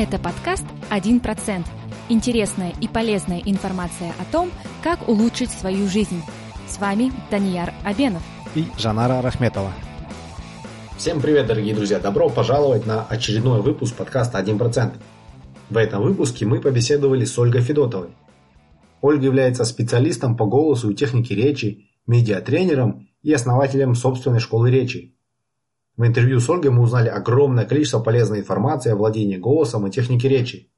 Это подкаст «1%». Интересная и полезная информация о том, как улучшить свою жизнь. С вами Данияр Абенов и Жанара Рахметова. Всем привет, дорогие друзья! Добро пожаловать на очередной выпуск подкаста «1%». В этом выпуске мы побеседовали с Ольгой Федотовой. Ольга является специалистом по голосу и технике речи, медиатренером и основателем собственной школы речи. В интервью с Ольгой мы узнали огромное количество полезной информации о владении голосом и технике речи.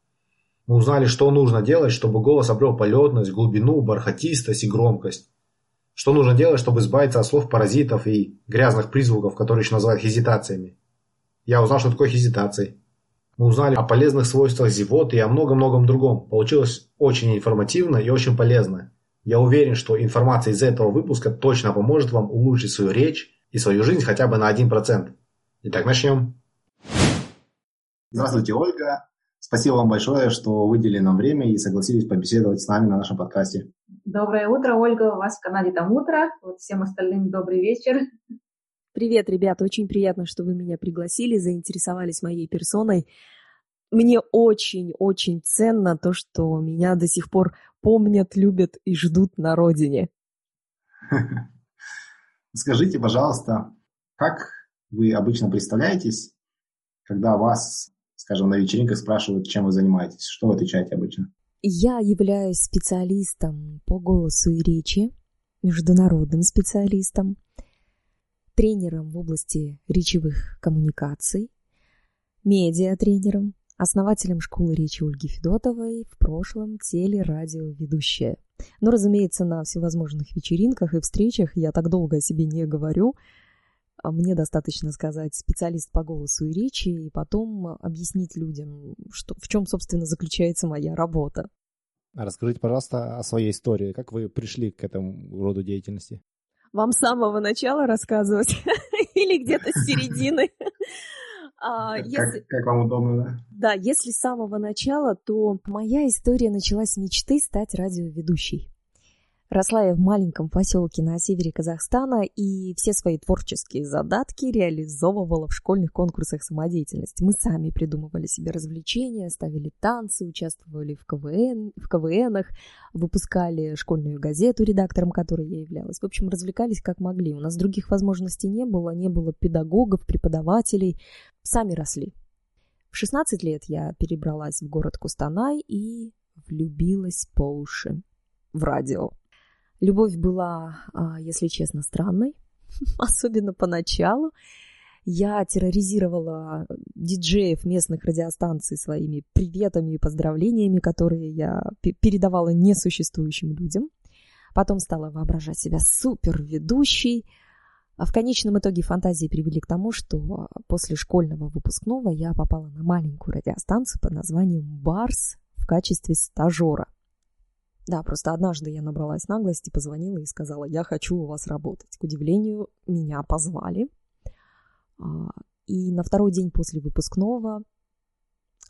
Мы узнали, что нужно делать, чтобы голос обрел полетность, глубину, бархатистость и громкость. Что нужно делать, чтобы избавиться от слов-паразитов и грязных призвуков, которые еще называют хезитациями. Я узнал, что такое хезитации. Мы узнали о полезных свойствах зевоты и о многом-многом другом. Получилось очень информативно и очень полезно. Я уверен, что информация из этого выпуска точно поможет вам улучшить свою речь и свою жизнь хотя бы на 1%. Итак, начнем. Здравствуйте, Ольга. Спасибо вам большое, что выделили нам время и согласились побеседовать с нами на нашем подкасте. Доброе утро, Ольга. У вас в Канаде там утро. Вот всем остальным добрый вечер. Привет, ребята. Очень приятно, что вы меня пригласили, заинтересовались моей персоной. Мне очень-очень ценно то, что меня до сих пор помнят, любят и ждут на родине. Скажите, пожалуйста, как вы обычно представляетесь, когда вас, скажем, на вечеринках спрашивают, чем вы занимаетесь? Что вы отвечаете обычно? Я являюсь специалистом по голосу и речи, международным специалистом, тренером в области речевых коммуникаций, медиатренером, основателем школы речи Ольги Федотовой, в прошлом телерадиоведущая. Но, разумеется, на всевозможных вечеринках и встречах я так долго о себе не говорю. А мне достаточно сказать специалист по голосу и речи, и потом объяснить людям, что, в чем, собственно, заключается моя работа. Расскажите, пожалуйста, о своей истории. Как вы пришли к этому роду деятельности? Вам с самого начала рассказывать или где-то с середины? А, как, если... как вам удобно, да? Да, если с самого начала, то моя история началась с мечты стать радиоведущей. Росла я в маленьком поселке на севере Казахстана и все свои творческие задатки реализовывала в школьных конкурсах самодеятельности. Мы сами придумывали себе развлечения, ставили танцы, участвовали в КВН, в КВНах, выпускали школьную газету, редактором которой я являлась. В общем, развлекались как могли. У нас других возможностей не было, не было педагогов, преподавателей. Сами росли. В 16 лет я перебралась в город Кустанай и влюбилась по уши в радио. Любовь была, а, если честно, странной, особенно поначалу. Я терроризировала диджеев местных радиостанций своими приветами и поздравлениями, которые я передавала несуществующим людям. Потом стала воображать себя супер ведущей. А в конечном итоге фантазии привели к тому, что после школьного выпускного я попала на маленькую радиостанцию под названием «Барс» в качестве стажера – да, просто однажды я набралась наглости, позвонила и сказала, я хочу у вас работать. К удивлению, меня позвали. А, и на второй день после выпускного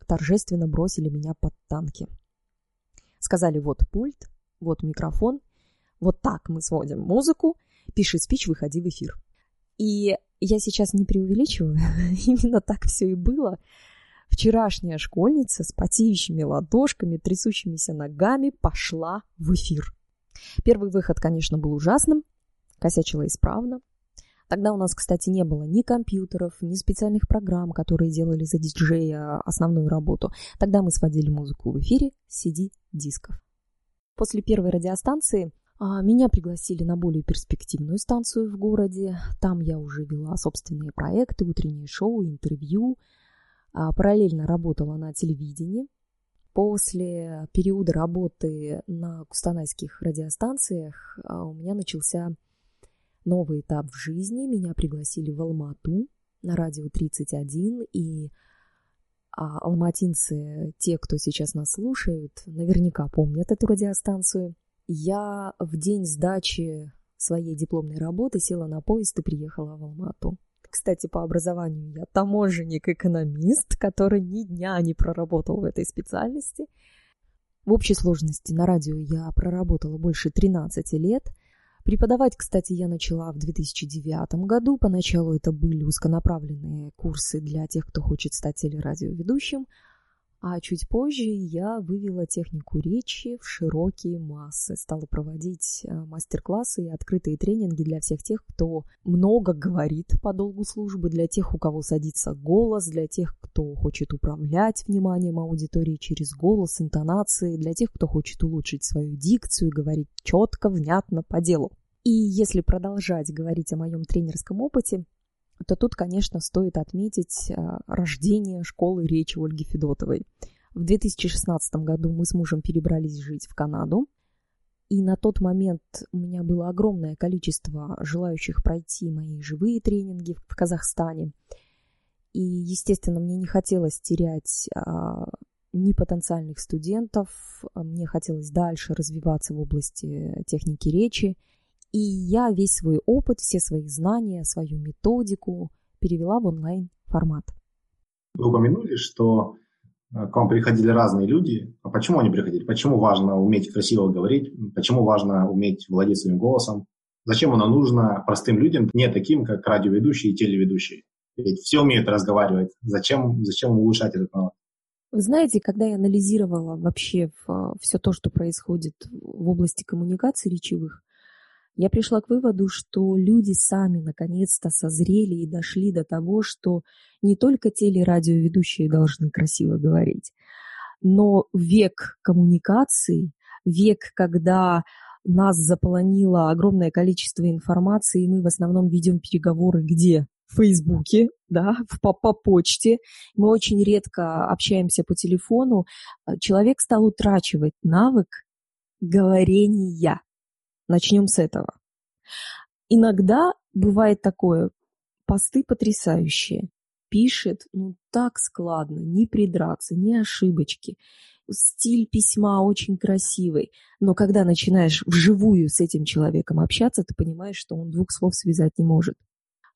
торжественно бросили меня под танки. Сказали, вот пульт, вот микрофон, вот так мы сводим музыку, пиши спич, выходи в эфир. И я сейчас не преувеличиваю, именно так все и было. Вчерашняя школьница с потеющими ладошками, трясущимися ногами пошла в эфир. Первый выход, конечно, был ужасным, косячила исправно. Тогда у нас, кстати, не было ни компьютеров, ни специальных программ, которые делали за диджея основную работу. Тогда мы сводили музыку в эфире CD-дисков. После первой радиостанции а, меня пригласили на более перспективную станцию в городе. Там я уже вела собственные проекты, утренние шоу, интервью – параллельно работала на телевидении. После периода работы на кустанайских радиостанциях а, у меня начался новый этап в жизни. Меня пригласили в Алмату на радио 31, и а, алматинцы, те, кто сейчас нас слушают, наверняка помнят эту радиостанцию. Я в день сдачи своей дипломной работы села на поезд и приехала в Алмату. Кстати, по образованию я таможенник-экономист, который ни дня не проработал в этой специальности. В общей сложности на радио я проработала больше 13 лет. Преподавать, кстати, я начала в 2009 году. Поначалу это были узконаправленные курсы для тех, кто хочет стать телерадиоведущим. А чуть позже я вывела технику речи в широкие массы, стала проводить э, мастер-классы и открытые тренинги для всех тех, кто много говорит по долгу службы, для тех, у кого садится голос, для тех, кто хочет управлять вниманием аудитории через голос, интонации, для тех, кто хочет улучшить свою дикцию, говорить четко, внятно, по делу. И если продолжать говорить о моем тренерском опыте, то тут, конечно, стоит отметить э, рождение школы речи Ольги Федотовой. В 2016 году мы с мужем перебрались жить в Канаду, и на тот момент у меня было огромное количество желающих пройти мои живые тренинги в Казахстане. И, естественно, мне не хотелось терять а, ни потенциальных студентов, мне хотелось дальше развиваться в области техники речи – и я весь свой опыт, все свои знания, свою методику перевела в онлайн-формат. Вы упомянули, что э, к вам приходили разные люди. А почему они приходили? Почему важно уметь красиво говорить? Почему важно уметь владеть своим голосом? Зачем оно нужно простым людям, не таким, как радиоведущие и телеведущие? Ведь все умеют разговаривать. Зачем, зачем улучшать этот навык? Вы знаете, когда я анализировала вообще все то, что происходит в области коммуникаций речевых, я пришла к выводу, что люди сами наконец-то созрели и дошли до того, что не только телерадиоведущие должны красиво говорить, но век коммуникаций, век, когда нас заполонило огромное количество информации, и мы в основном ведем переговоры где? В Фейсбуке, да, по, по почте. Мы очень редко общаемся по телефону. Человек стал утрачивать навык говорения. Начнем с этого. Иногда бывает такое, посты потрясающие. Пишет, ну так складно, не придраться, не ошибочки. Стиль письма очень красивый. Но когда начинаешь вживую с этим человеком общаться, ты понимаешь, что он двух слов связать не может.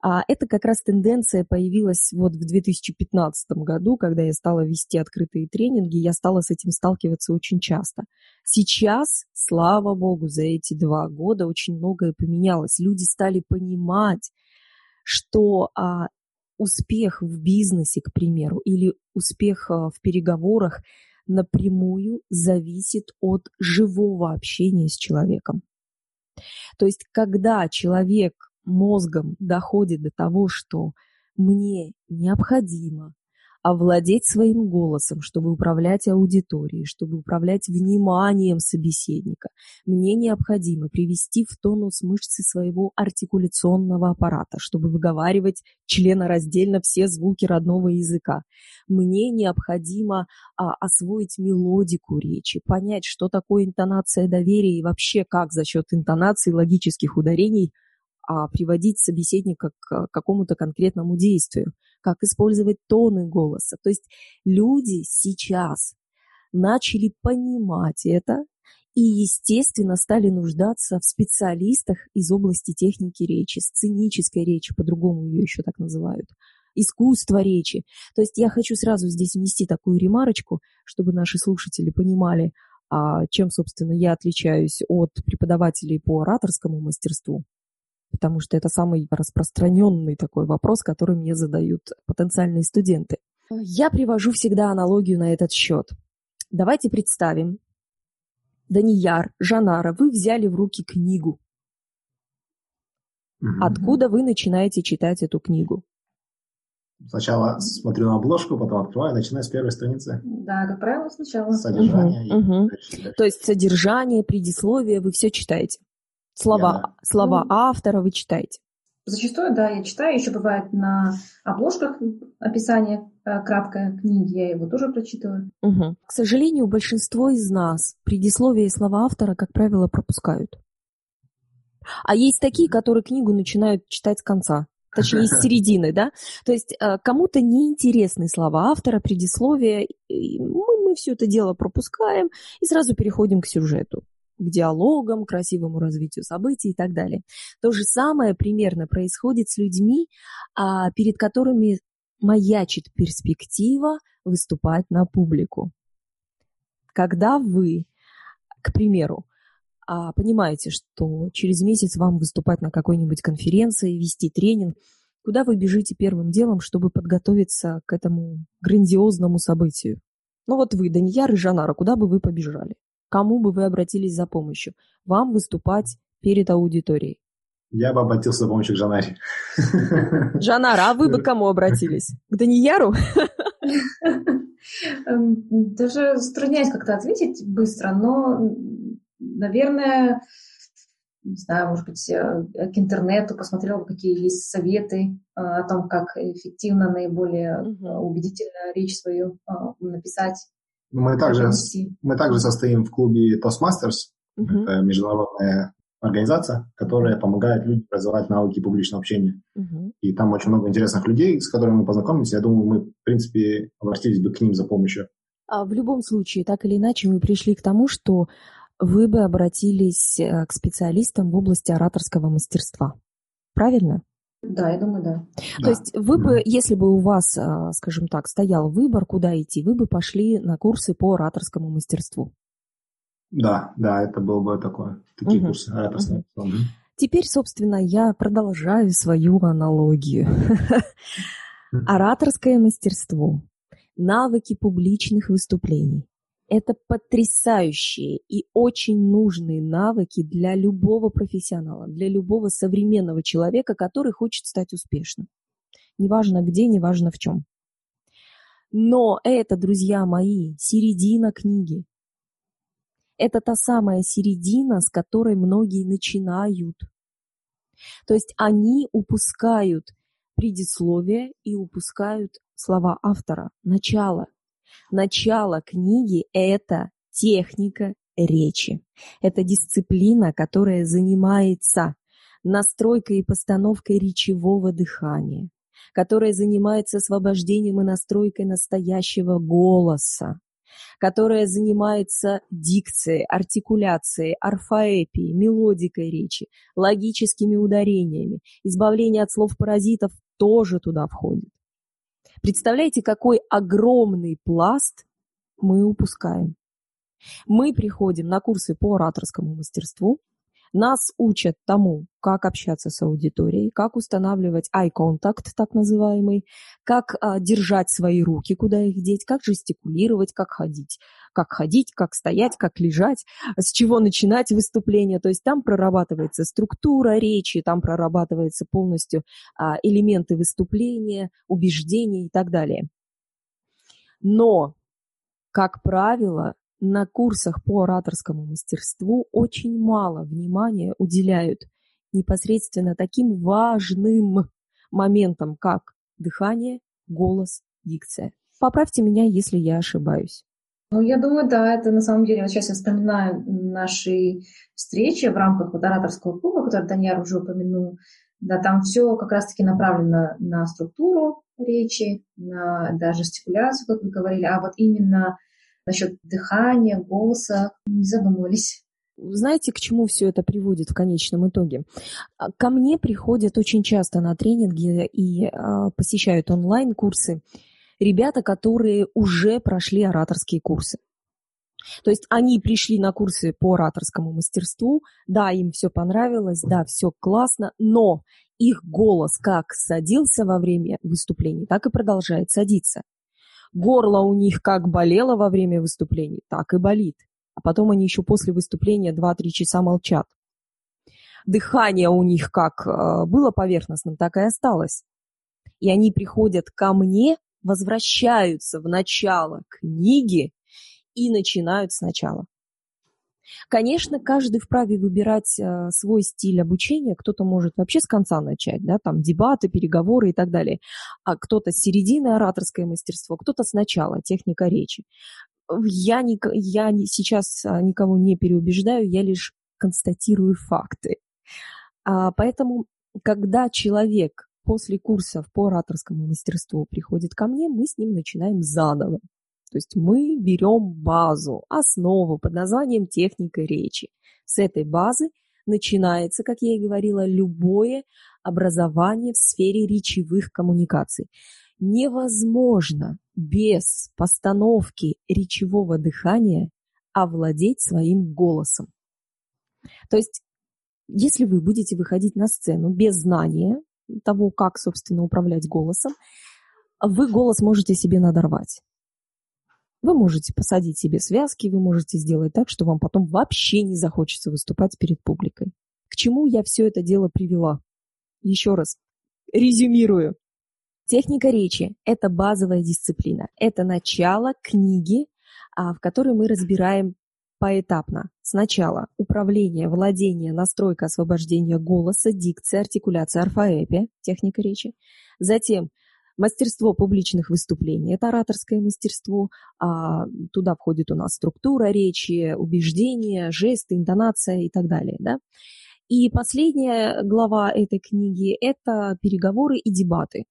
А это как раз тенденция появилась вот в 2015 году, когда я стала вести открытые тренинги, я стала с этим сталкиваться очень часто. Сейчас, слава богу, за эти два года очень многое поменялось. Люди стали понимать, что а, успех в бизнесе, к примеру, или успех а, в переговорах напрямую зависит от живого общения с человеком. То есть, когда человек мозгом доходит до того, что мне необходимо овладеть своим голосом, чтобы управлять аудиторией, чтобы управлять вниманием собеседника. Мне необходимо привести в тонус мышцы своего артикуляционного аппарата, чтобы выговаривать членораздельно все звуки родного языка. Мне необходимо а, освоить мелодику речи, понять, что такое интонация доверия и вообще как за счет интонации логических ударений – а приводить собеседника к какому-то конкретному действию, как использовать тоны голоса. То есть люди сейчас начали понимать это и, естественно, стали нуждаться в специалистах из области техники речи, сценической речи, по-другому ее еще так называют, искусство речи. То есть я хочу сразу здесь внести такую ремарочку, чтобы наши слушатели понимали, а чем, собственно, я отличаюсь от преподавателей по ораторскому мастерству потому что это самый распространенный такой вопрос, который мне задают потенциальные студенты. Я привожу всегда аналогию на этот счет. Давайте представим, Данияр, Жанара, вы взяли в руки книгу. Откуда вы начинаете читать эту книгу? Сначала смотрю на обложку, потом открываю, начинаю с первой страницы. Да, как правило, сначала. Содержание. Угу, угу. То есть содержание, предисловие, вы все читаете. Слова, я... слова ну, автора вы читаете? Зачастую, да, я читаю. Еще бывает на обложках описание э, краткое книги, я его тоже прочитываю. Угу. К сожалению, большинство из нас предисловие и слова автора, как правило, пропускают. А есть такие, которые книгу начинают читать с конца точнее, с середины, да. То есть э, кому-то неинтересны слова автора, предисловие, мы, мы все это дело пропускаем и сразу переходим к сюжету к диалогам, красивому развитию событий и так далее. То же самое примерно происходит с людьми, а, перед которыми маячит перспектива выступать на публику. Когда вы, к примеру, а, понимаете, что через месяц вам выступать на какой-нибудь конференции, вести тренинг, куда вы бежите первым делом, чтобы подготовиться к этому грандиозному событию? Ну вот вы, Данияр и Жанара, куда бы вы побежали? Кому бы вы обратились за помощью? Вам выступать перед аудиторией. Я бы обратился за помощью к Жанаре. Жанара, а вы бы к кому обратились? К Данияру? Эм, даже затрудняюсь как-то ответить быстро, но, наверное, не знаю, может быть, э, к интернету посмотрела бы, какие есть советы э, о том, как эффективно, наиболее угу. убедительно речь свою написать. Мы также, мы также состоим в клубе Toastmasters, угу. это международная организация, которая помогает людям развивать навыки публичного общения. Угу. И там очень много интересных людей, с которыми мы познакомились. Я думаю, мы, в принципе, обратились бы к ним за помощью. А в любом случае, так или иначе, мы пришли к тому, что вы бы обратились э, к специалистам в области ораторского мастерства. Правильно? Да, я думаю, да. То да. есть вы бы, если бы у вас, а, скажем так, стоял выбор, куда идти, вы бы пошли на курсы по ораторскому мастерству. Да, да, это было бы такое, такие угу. курсы ораторского. Угу. Теперь, собственно, я продолжаю свою аналогию. Ораторское мастерство, навыки публичных выступлений, это потрясающие и очень нужные навыки для любого профессионала, для любого современного человека, который хочет стать успешным. Неважно где, неважно в чем. Но это, друзья мои, середина книги. Это та самая середина, с которой многие начинают. То есть они упускают предисловие и упускают слова автора, начало. Начало книги – это техника речи. Это дисциплина, которая занимается настройкой и постановкой речевого дыхания, которая занимается освобождением и настройкой настоящего голоса, которая занимается дикцией, артикуляцией, орфоэпией, мелодикой речи, логическими ударениями. Избавление от слов-паразитов тоже туда входит. Представляете, какой огромный пласт мы упускаем. Мы приходим на курсы по ораторскому мастерству, нас учат тому, как общаться с аудиторией, как устанавливать eye contact, так называемый, как а, держать свои руки, куда их деть, как жестикулировать, как ходить, как ходить, как стоять, как лежать, с чего начинать выступление. То есть там прорабатывается структура речи, там прорабатывается полностью а, элементы выступления, убеждения и так далее. Но, как правило, на курсах по ораторскому мастерству очень мало внимания уделяют непосредственно таким важным моментам, как дыхание, голос, дикция. Поправьте меня, если я ошибаюсь. Ну, я думаю, да, это на самом деле, вот сейчас я вспоминаю наши встречи в рамках вот ораторского клуба, который Даньяр уже упомянул, да, там все как раз-таки направлено на структуру речи, на да, жестикуляцию, как вы говорили, а вот именно насчет дыхания, голоса не задумывались. Знаете, к чему все это приводит в конечном итоге? А, ко мне приходят очень часто на тренинги и а, посещают онлайн-курсы ребята, которые уже прошли ораторские курсы. То есть они пришли на курсы по ораторскому мастерству, да, им все понравилось, да, все классно, но их голос как садился во время выступлений, так и продолжает садиться. Горло у них как болело во время выступлений, так и болит. А потом они еще после выступления 2-3 часа молчат. Дыхание у них как э, было поверхностным, так и осталось. И они приходят ко мне, возвращаются в начало книги и начинают сначала. Конечно, каждый вправе выбирать э, свой стиль обучения. Кто-то может вообще с конца начать, да, там дебаты, переговоры и так далее. А кто-то с середины ораторское мастерство, кто-то с начала, техника речи. Я, не, я сейчас а, никого не переубеждаю, я лишь констатирую факты. А, поэтому, когда человек после курсов по ораторскому мастерству приходит ко мне, мы с ним начинаем заново. То есть мы берем базу, основу под названием техника речи. С этой базы начинается, как я и говорила, любое образование в сфере речевых коммуникаций. Невозможно без постановки речевого дыхания овладеть своим голосом. То есть, если вы будете выходить на сцену без знания того, как, собственно, управлять голосом, вы голос можете себе надорвать Вы можете посадить себе связки, вы можете сделать так, что вам потом вообще не захочется выступать перед публикой. К чему я все это дело привела? Еще раз, резюмирую. Техника речи – это базовая дисциплина. Это начало книги, а, в которой мы разбираем поэтапно. Сначала управление, владение, настройка, освобождение голоса, дикция, артикуляция, орфоэпия, техника речи. Затем мастерство публичных выступлений, это ораторское мастерство, а, туда входит у нас структура речи, убеждения, жесты, интонация и так далее. Да? И последняя глава этой книги – это переговоры и дебаты.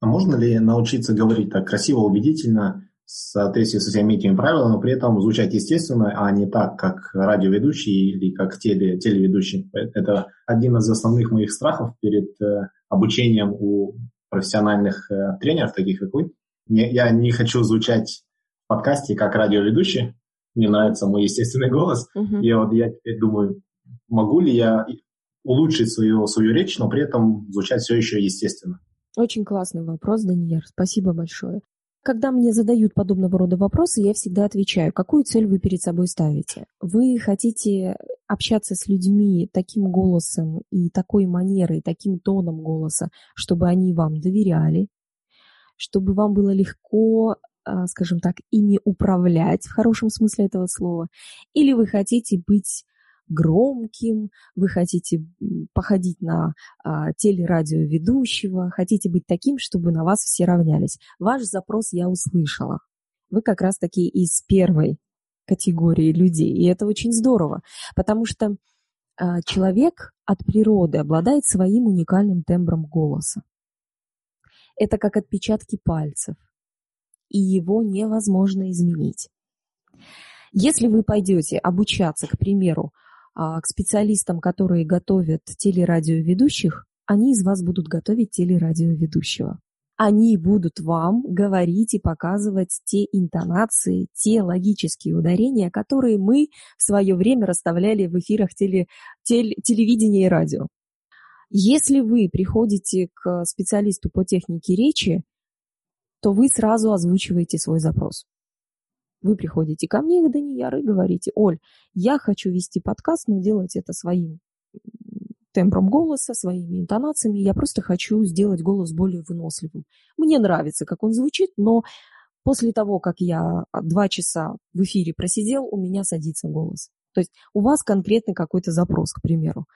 А можно ли научиться говорить так красиво, убедительно, в соответствии со всеми этими правилами, но при этом звучать естественно, а не так, как радиоведущий или как теле, телеведущий. Это один из основных моих страхов перед э, обучением у профессиональных э, тренеров, таких как вы. Не, я не хочу звучать в подкасте как радиоведущий. Мне нравится мой естественный голос. Uh-huh. И вот я теперь думаю, могу ли я улучшить свою, свою речь, но при этом звучать все еще естественно. Очень классный вопрос, Даниэль. Спасибо большое. Когда мне задают подобного рода вопросы, я всегда отвечаю, какую цель вы перед собой ставите. Вы хотите общаться с людьми таким голосом и такой манерой, таким тоном голоса, чтобы они вам доверяли, чтобы вам было легко, а, скажем так, ими управлять в хорошем смысле этого слова, или вы хотите быть громким, вы хотите походить на а, телерадиоведущего, хотите быть таким, чтобы на вас все равнялись. Ваш запрос я услышала. Вы как раз-таки из первой категории людей, и это очень здорово, потому что а, человек от природы обладает своим уникальным тембром голоса. Это как отпечатки пальцев, и его невозможно изменить. Если вы пойдете обучаться, к примеру, к специалистам, которые готовят телерадиоведущих, они из вас будут готовить телерадиоведущего. Они будут вам говорить и показывать те интонации, те логические ударения, которые мы в свое время расставляли в эфирах теле, теле, телевидения и радио. Если вы приходите к специалисту по технике речи, то вы сразу озвучиваете свой запрос. Вы приходите ко мне, Данияр, и говорите, Оль, я хочу вести подкаст, но делать это своим тембром голоса, своими интонациями. Я просто хочу сделать голос более выносливым. Мне нравится, как он звучит, но после того, как я два часа в эфире просидел, у меня садится голос. То есть у вас конкретный какой-то запрос, к примеру.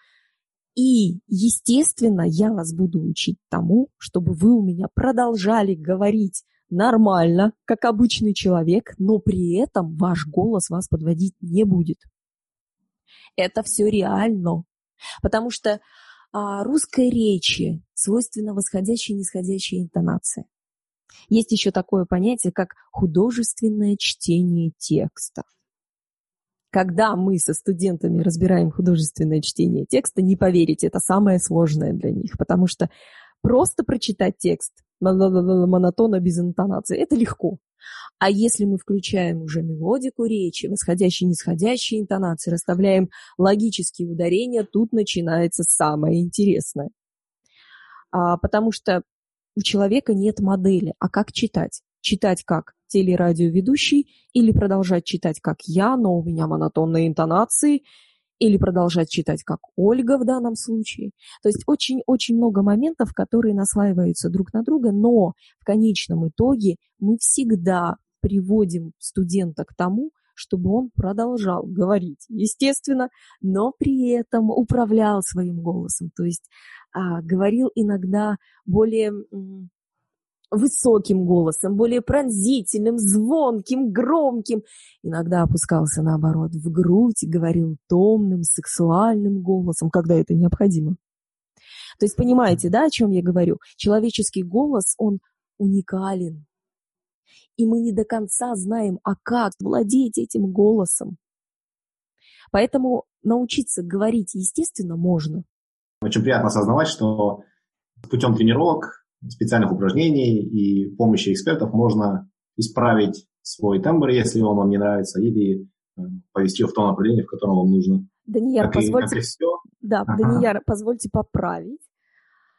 И, естественно, я вас буду учить тому, чтобы вы у меня продолжали говорить нормально, как обычный человек, но при этом ваш голос вас подводить не будет. Это все реально. Потому что а, русской речи свойственна восходящая и нисходящая интонация. Есть еще такое понятие, как художественное чтение текста. Когда мы со студентами разбираем художественное чтение текста, не поверите, это самое сложное для них, потому что просто прочитать текст монотонно, без интонации. Это легко. А если мы включаем уже мелодику речи, восходящие и нисходящие интонации, расставляем логические ударения, тут начинается самое интересное. А, потому что у человека нет модели. А как читать? Читать как телерадиоведущий или продолжать читать как я, но у меня монотонные интонации – или продолжать читать как Ольга в данном случае. То есть очень-очень много моментов, которые наслаиваются друг на друга, но в конечном итоге мы всегда приводим студента к тому, чтобы он продолжал говорить, естественно, но при этом управлял своим голосом, то есть а, говорил иногда более высоким голосом, более пронзительным, звонким, громким. Иногда опускался, наоборот, в грудь и говорил томным, сексуальным голосом, когда это необходимо. То есть понимаете, да, о чем я говорю? Человеческий голос, он уникален. И мы не до конца знаем, а как владеть этим голосом. Поэтому научиться говорить естественно можно. Очень приятно осознавать, что путем тренировок специальных упражнений и помощи экспертов можно исправить свой тембр, если он вам не нравится, или э, повести его в то направление, в котором вам нужно. Данияр, как позвольте... И, как. Да, ага. Данияр, позвольте поправить.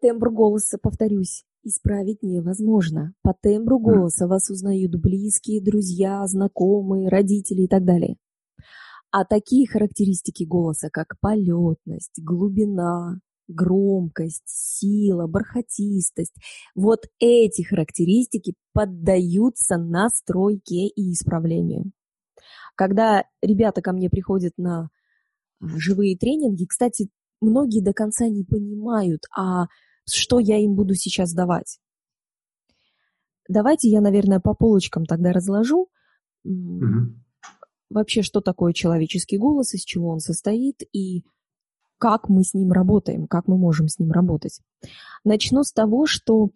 Тембр голоса, повторюсь, исправить невозможно. По тембру голоса вас узнают близкие, друзья, знакомые, родители и так далее. А такие характеристики голоса, как полетность, глубина, громкость, сила, бархатистость, вот эти характеристики поддаются настройке и исправлению. Когда ребята ко мне приходят на а, живые тренинги, кстати, многие до конца не понимают, а что я им буду сейчас давать. Давайте я, наверное, по полочкам тогда разложу. Угу. Вообще, что такое человеческий голос, из чего он состоит и как мы с ним работаем, как мы можем с ним работать. Начну с того, что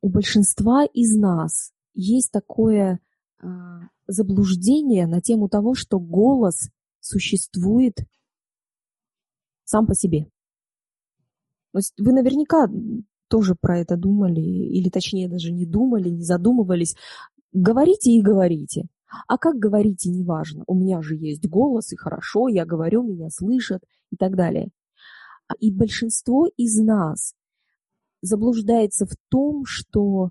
у большинства из нас есть такое э, заблуждение на тему того, что голос существует сам по себе. То есть вы наверняка тоже про это думали, или точнее даже не думали, не задумывались. Говорите и говорите. А как говорите, неважно. У меня же есть голос, и хорошо, я говорю, меня слышат и так далее. И большинство из нас заблуждается в том, что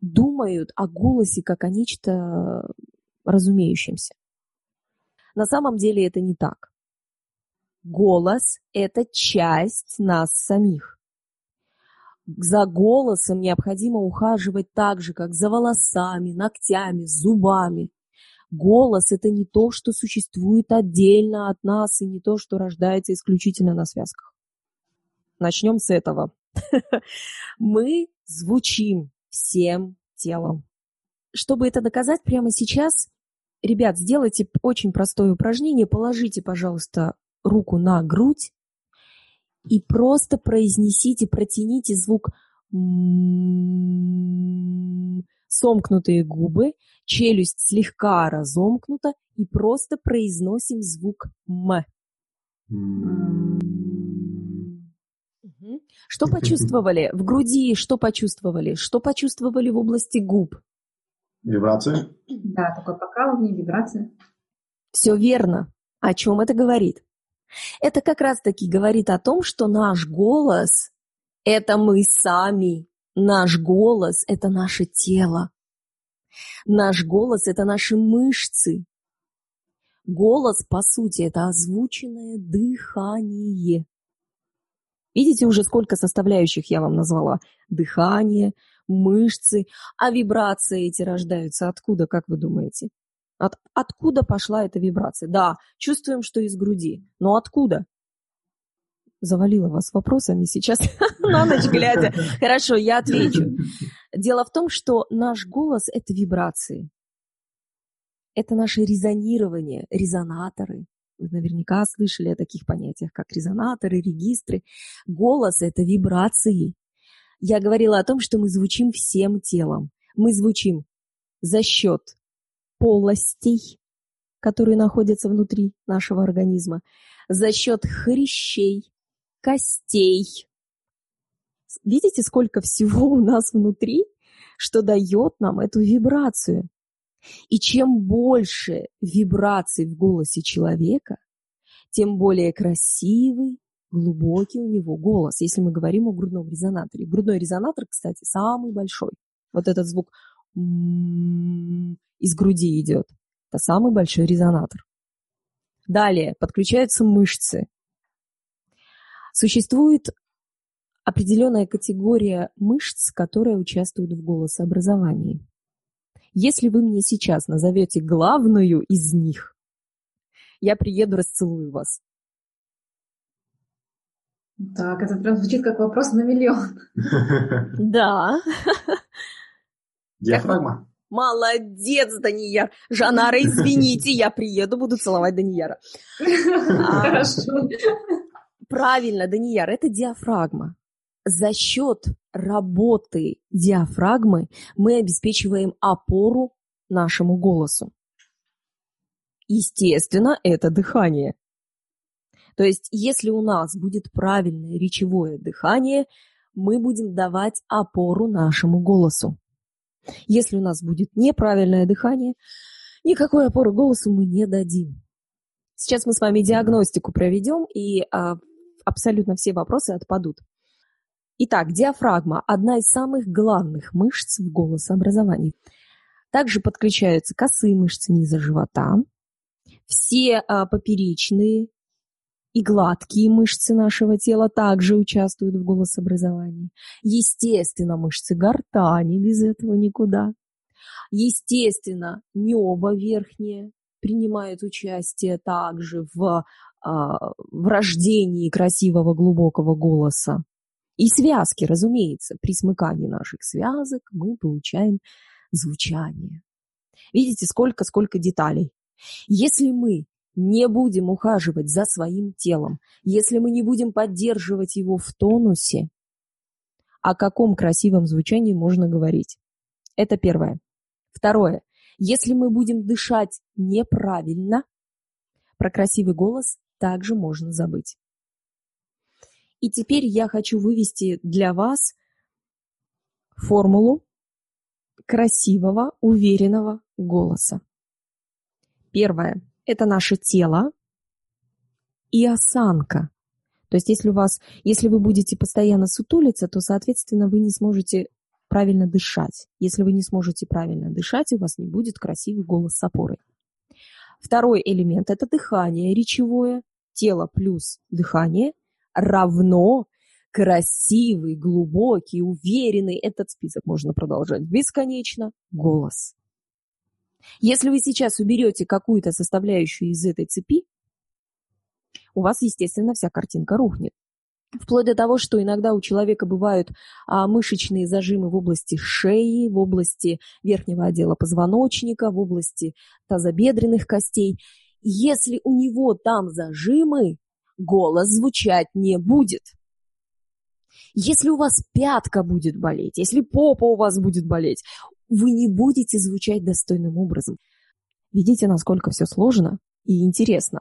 думают о голосе как о нечто разумеющемся. На самом деле это не так. Голос – это часть нас самих. За голосом необходимо ухаживать так же, как за волосами, ногтями, зубами. Голос – это не то, что существует отдельно от нас, и не то, что рождается исключительно на связках. Начнем с этого. Мы звучим всем телом. Чтобы это доказать прямо сейчас, ребят, сделайте очень простое упражнение. Положите, пожалуйста, руку на грудь и просто произнесите, протяните звук сомкнутые губы, челюсть слегка разомкнута и просто произносим звук м. Что почувствовали в груди? Что почувствовали? Что почувствовали в области губ? Вибрация? Да, такое покалывание, вибрация. Все верно. О чем это говорит? Это как раз-таки говорит о том, что наш голос – это мы сами. Наш голос – это наше тело. Наш голос – это наши мышцы. Голос, по сути, это озвученное дыхание. Видите уже, сколько составляющих я вам назвала? Дыхание, мышцы. А вибрации эти рождаются откуда, как вы думаете? От, откуда пошла эта вибрация? Да, чувствуем, что из груди. Но откуда? Завалила вас вопросами сейчас на ночь глядя. Хорошо, я отвечу. Дело в том, что наш голос – это вибрации. Это наше резонирование, резонаторы. Вы наверняка слышали о таких понятиях, как резонаторы, регистры. Голос – это вибрации. Я говорила о том, что мы звучим всем телом. Мы звучим за счет полостей, которые находятся внутри нашего организма, за счет хрящей, костей. Видите, сколько всего у нас внутри, что дает нам эту вибрацию. И чем больше вибраций в голосе человека, тем более красивый, глубокий у него голос, если мы говорим о грудном резонаторе. Грудной резонатор, кстати, самый большой. Вот этот звук из груди идет. Это самый большой резонатор. Далее подключаются мышцы. Существует определенная категория мышц, которая участвует в голосообразовании. Если вы мне сейчас назовете главную из них, я приеду, расцелую вас. Так, это прям звучит как вопрос на миллион. Да. Диафрагма. Молодец, Данияр. Жанара, извините, я приеду, буду целовать Данияра. Хорошо. Правильно, Данияр, это диафрагма. За счет работы диафрагмы мы обеспечиваем опору нашему голосу. Естественно, это дыхание. То есть, если у нас будет правильное речевое дыхание, мы будем давать опору нашему голосу. Если у нас будет неправильное дыхание, никакой опоры голосу мы не дадим. Сейчас мы с вами диагностику проведем, и а, абсолютно все вопросы отпадут. Итак, диафрагма – одна из самых главных мышц в голосообразовании. Также подключаются косые мышцы низа живота, все а, поперечные и гладкие мышцы нашего тела также участвуют в голосообразовании. Естественно, мышцы гортани, без этого никуда. Естественно, небо верхнее принимает участие также в, в рождении красивого глубокого голоса. И связки, разумеется, при смыкании наших связок мы получаем звучание. Видите, сколько-сколько деталей. Если мы не будем ухаживать за своим телом, если мы не будем поддерживать его в тонусе, о каком красивом звучании можно говорить? Это первое. Второе. Если мы будем дышать неправильно, про красивый голос также можно забыть. И теперь я хочу вывести для вас формулу красивого, уверенного голоса. Первое – это наше тело и осанка. То есть если у вас, если вы будете постоянно сутулиться, то, соответственно, вы не сможете правильно дышать. Если вы не сможете правильно дышать, у вас не будет красивый голос с опорой. Второй элемент – это дыхание речевое. Тело плюс дыхание равно красивый, глубокий, уверенный, этот список можно продолжать бесконечно, голос. Если вы сейчас уберете какую-то составляющую из этой цепи, у вас, естественно, вся картинка рухнет. Вплоть до того, что иногда у человека бывают а, мышечные зажимы в области шеи, в области верхнего отдела позвоночника, в области тазобедренных костей. Если у него там зажимы, голос звучать не будет. Если у вас пятка будет болеть, если попа у вас будет болеть, вы не будете звучать достойным образом. Видите, насколько все сложно и интересно.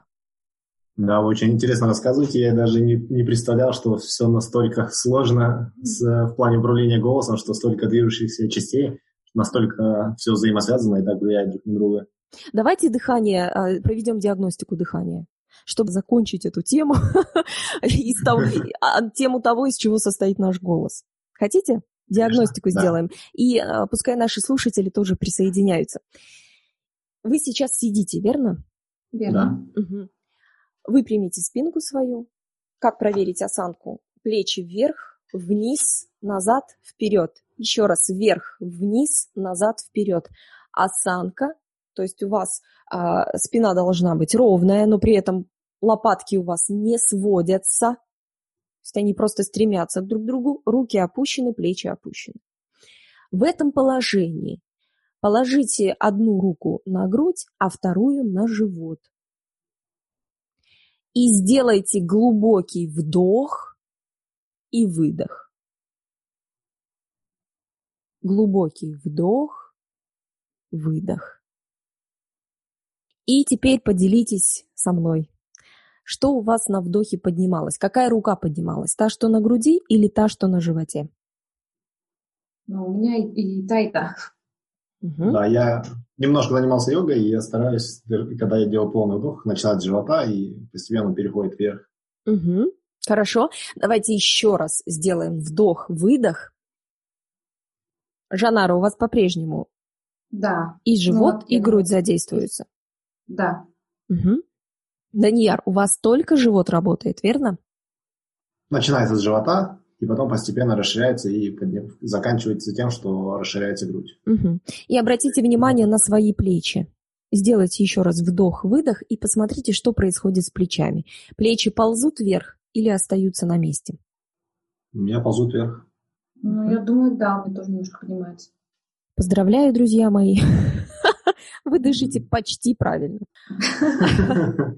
Да, очень интересно рассказываете. Я даже не, не представлял, что все настолько сложно с, в плане управления голосом, что столько движущихся частей, настолько все взаимосвязано и так влияет друг на друга. Давайте дыхание, а, проведем диагностику дыхания чтобы закончить эту тему, а, тему того, из чего состоит наш голос. Хотите? Диагностику сделаем. И а, пускай наши слушатели тоже присоединяются. Вы сейчас сидите, верно? Верно. Угу. Выпрямите спинку свою. Как проверить осанку? Плечи вверх, вниз, назад, вперед. Еще раз вверх, вниз, назад, вперед. Осанка, то есть у вас а, спина должна быть ровная, но при этом лопатки у вас не сводятся, то есть они просто стремятся друг к другу, руки опущены, плечи опущены. В этом положении положите одну руку на грудь, а вторую на живот. И сделайте глубокий вдох и выдох. Глубокий вдох, выдох. И теперь поделитесь со мной что у вас на вдохе поднималось? Какая рука поднималась? Та, что на груди или та, что на животе? Ну, у меня и, и та, и та. Угу. Да, я немножко занимался йогой, и я стараюсь, когда я делаю полный вдох, начинать с живота и постепенно переходит вверх. Угу. Хорошо. Давайте еще раз сделаем вдох-выдох. Жанара, у вас по-прежнему да. и живот, ну, и грудь задействуются? Да. Угу. Данияр, у вас только живот работает, верно? Начинается с живота, и потом постепенно расширяется и заканчивается тем, что расширяется грудь. Угу. И обратите внимание на свои плечи. Сделайте еще раз вдох-выдох и посмотрите, что происходит с плечами. Плечи ползут вверх или остаются на месте? У меня ползут вверх. Ну, я думаю, да, у меня тоже немножко поднимается. Поздравляю, друзья мои. Вы дышите почти правильно.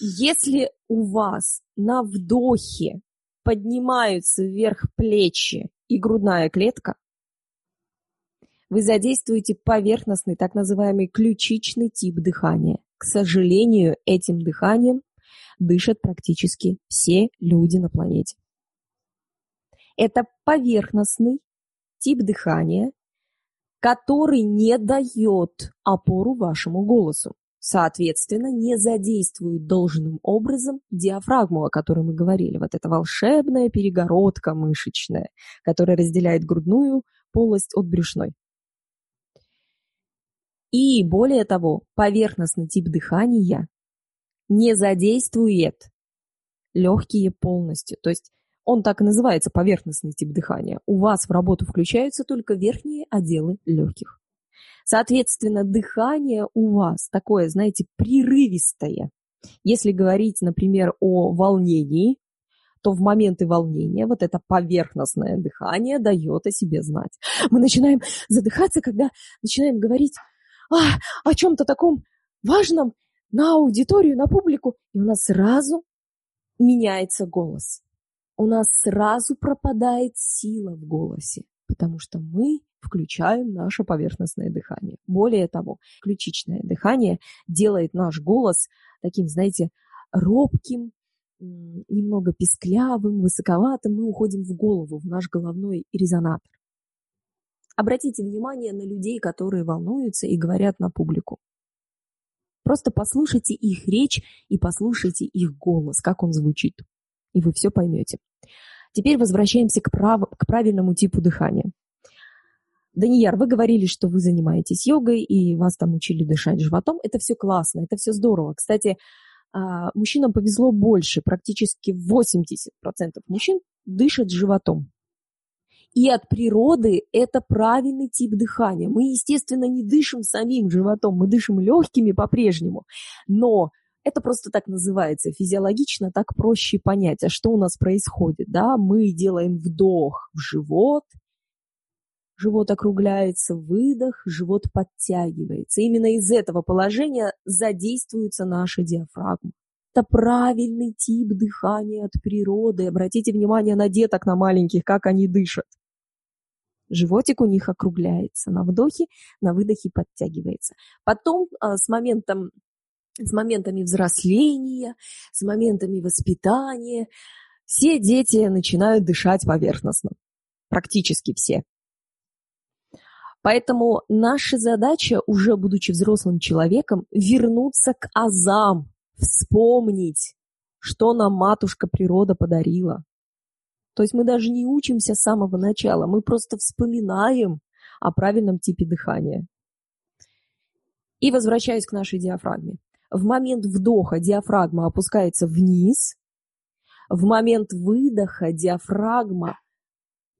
Если у вас на вдохе поднимаются вверх плечи и грудная клетка, вы задействуете поверхностный, так называемый ключичный тип дыхания. К сожалению, этим дыханием дышат практически все люди на планете. Это поверхностный тип дыхания, который не дает опору вашему голосу. Соответственно, не задействует должным образом диафрагму, о которой мы говорили. Вот эта волшебная перегородка мышечная, которая разделяет грудную полость от брюшной. И более того, поверхностный тип дыхания не задействует легкие полностью. То есть он так и называется поверхностный тип дыхания. У вас в работу включаются только верхние отделы легких. Соответственно, дыхание у вас такое, знаете, прерывистое. Если говорить, например, о волнении, то в моменты волнения вот это поверхностное дыхание дает о себе знать. Мы начинаем задыхаться, когда начинаем говорить а, о чем-то таком важном на аудиторию, на публику, и у нас сразу меняется голос. У нас сразу пропадает сила в голосе, потому что мы включаем наше поверхностное дыхание. Более того, ключичное дыхание делает наш голос таким, знаете, робким, немного песклявым, высоковатым. Мы уходим в голову, в наш головной резонатор. Обратите внимание на людей, которые волнуются и говорят на публику. Просто послушайте их речь и послушайте их голос, как он звучит. И вы все поймете. Теперь возвращаемся к, прав... к правильному типу дыхания. Данияр, вы говорили, что вы занимаетесь йогой и вас там учили дышать животом. Это все классно, это все здорово. Кстати, а, мужчинам повезло больше. Практически 80% мужчин дышат животом. И от природы это правильный тип дыхания. Мы, естественно, не дышим самим животом, мы дышим легкими по-прежнему. Но это просто так называется. Физиологично так проще понять, а что у нас происходит. Да? Мы делаем вдох в живот, живот округляется, выдох, живот подтягивается. Именно из этого положения задействуется наша диафрагма. Это правильный тип дыхания от природы. Обратите внимание на деток, на маленьких, как они дышат. Животик у них округляется на вдохе, на выдохе подтягивается. Потом а, с моментом с моментами взросления, с моментами воспитания, все дети начинают дышать поверхностно. Практически все. Поэтому наша задача, уже будучи взрослым человеком, вернуться к азам, вспомнить, что нам матушка природа подарила. То есть мы даже не учимся с самого начала, мы просто вспоминаем о правильном типе дыхания. И возвращаюсь к нашей диафрагме. В момент вдоха диафрагма опускается вниз, в момент выдоха диафрагма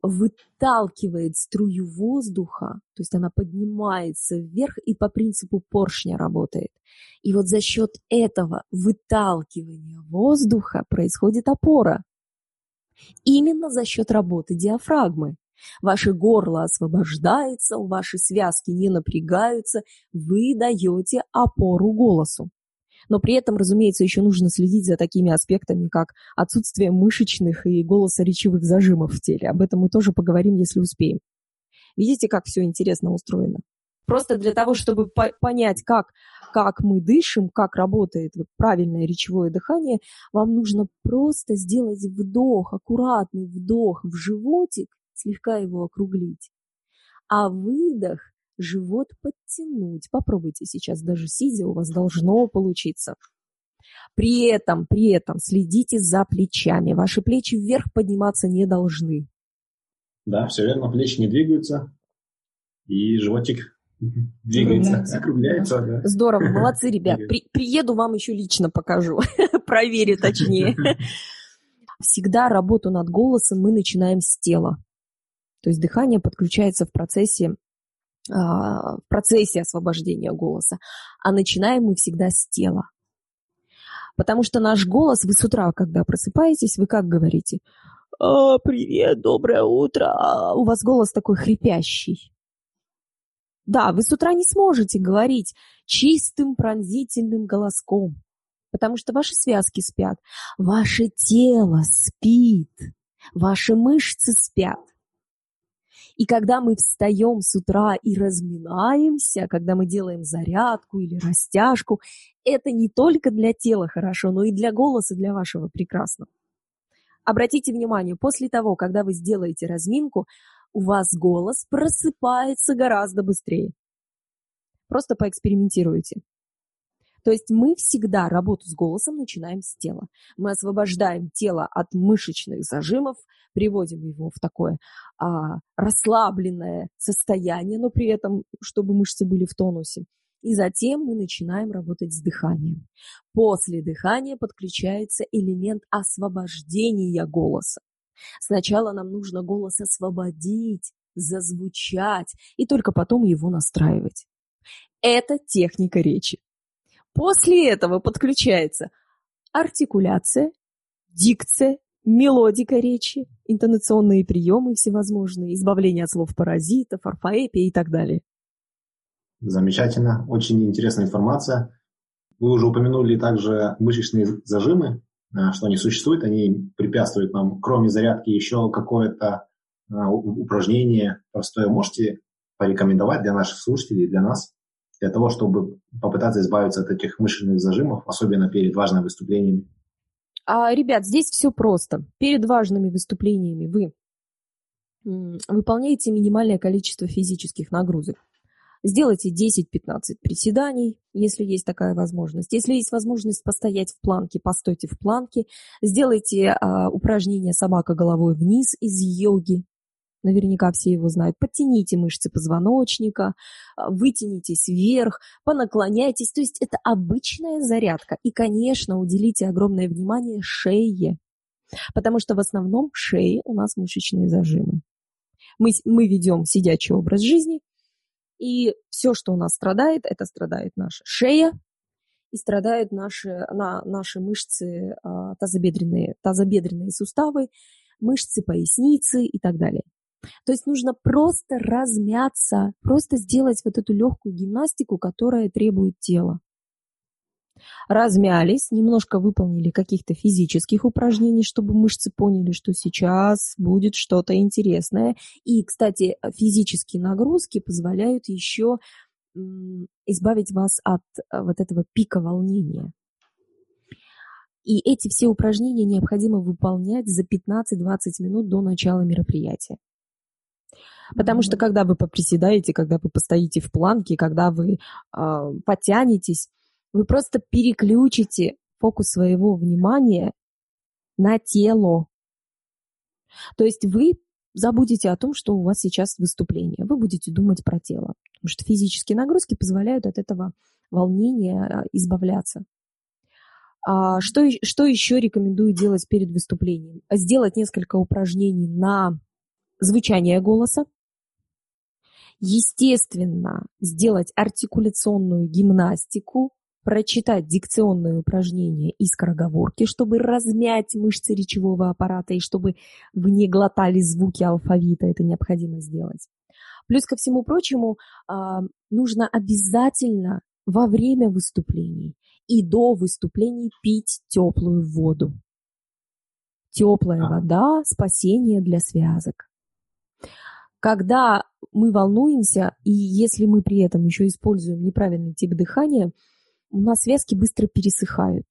выталкивает струю воздуха, то есть она поднимается вверх и по принципу поршня работает. И вот за счет этого выталкивания воздуха происходит опора. Именно за счет работы диафрагмы. Ваше горло освобождается, ваши связки не напрягаются, вы даете опору голосу но при этом, разумеется, еще нужно следить за такими аспектами, как отсутствие мышечных и голосоречевых зажимов в теле. Об этом мы тоже поговорим, если успеем. Видите, как все интересно устроено? Просто для того, чтобы по понять, как, как мы дышим, как работает правильное речевое дыхание, вам нужно просто сделать вдох, аккуратный вдох в животик, слегка его округлить, а выдох живот подтянуть. Попробуйте сейчас даже сидя, у вас должно получиться. При этом, при этом следите за плечами. Ваши плечи вверх подниматься не должны. Да, все верно, плечи не двигаются. И животик двигается, округляется. Да. Здорово, молодцы, ребят. При, приеду, вам еще лично покажу. Проверю точнее. Всегда работу над голосом мы начинаем с тела. То есть дыхание подключается в процессе в процессе освобождения голоса, а начинаем мы всегда с тела. Потому что наш голос, вы с утра, когда просыпаетесь, вы как говорите? «А, «Привет, доброе утро!» а У вас голос такой хрипящий. Да, вы с утра не сможете говорить чистым пронзительным голоском, потому что ваши связки спят, ваше тело спит, ваши мышцы спят. И когда мы встаем с утра и разминаемся, когда мы делаем зарядку или растяжку, это не только для тела хорошо, но и для голоса, для вашего прекрасного. Обратите внимание, после того, когда вы сделаете разминку, у вас голос просыпается гораздо быстрее. Просто поэкспериментируйте. То есть мы всегда работу с голосом начинаем с тела. Мы освобождаем тело от мышечных зажимов, приводим его в такое а, расслабленное состояние, но при этом, чтобы мышцы были в тонусе. И затем мы начинаем работать с дыханием. После дыхания подключается элемент освобождения голоса. Сначала нам нужно голос освободить, зазвучать, и только потом его настраивать. Это техника речи. После этого подключается артикуляция, дикция, мелодика речи, интонационные приемы всевозможные, избавление от слов паразитов, орфоэпия и так далее. Замечательно, очень интересная информация. Вы уже упомянули также мышечные зажимы, э, что они существуют, они препятствуют нам, кроме зарядки, еще какое-то э, упражнение простое. Можете порекомендовать для наших слушателей, для нас? Для того, чтобы попытаться избавиться от этих мышечных зажимов, особенно перед важными выступлениями? А, ребят, здесь все просто. Перед важными выступлениями вы выполняете минимальное количество физических нагрузок. Сделайте 10-15 приседаний, если есть такая возможность. Если есть возможность постоять в планке, постойте в планке. Сделайте а, упражнение собака головой вниз из йоги наверняка все его знают. Подтяните мышцы позвоночника, а, вытянитесь вверх, понаклоняйтесь. То есть это обычная зарядка. И, конечно, уделите огромное внимание шее, потому что в основном в шее у нас мышечные зажимы. Мы, мы ведем сидячий образ жизни, и все, что у нас страдает, это страдает наша шея, и страдают наши, на, наши мышцы а, тазобедренные, тазобедренные суставы, мышцы поясницы и так далее. То есть нужно просто размяться, просто сделать вот эту легкую гимнастику, которая требует тела. Размялись, немножко выполнили каких-то физических упражнений, чтобы мышцы поняли, что сейчас будет что-то интересное. И, кстати, физические нагрузки позволяют еще избавить вас от э, вот этого пика волнения. И эти все упражнения необходимо выполнять за 15-20 минут до начала мероприятия. Потому что когда вы поприседаете, когда вы постоите в планке, когда вы э, потянетесь, вы просто переключите фокус своего внимания на тело. То есть вы забудете о том, что у вас сейчас выступление. Вы будете думать про тело. Потому что физические нагрузки позволяют от этого волнения а, избавляться. А что, что еще рекомендую делать перед выступлением? Сделать несколько упражнений на звучание голоса. Естественно, сделать артикуляционную гимнастику, прочитать дикционные упражнения и скороговорки, чтобы размять мышцы речевого аппарата и чтобы вы не глотали звуки алфавита, это необходимо сделать. Плюс ко всему прочему, а, нужно обязательно во время выступлений и до выступлений пить теплую воду. Теплая вода – спасение для связок. Когда мы волнуемся, и если мы при этом еще используем неправильный тип дыхания, у нас связки быстро пересыхают.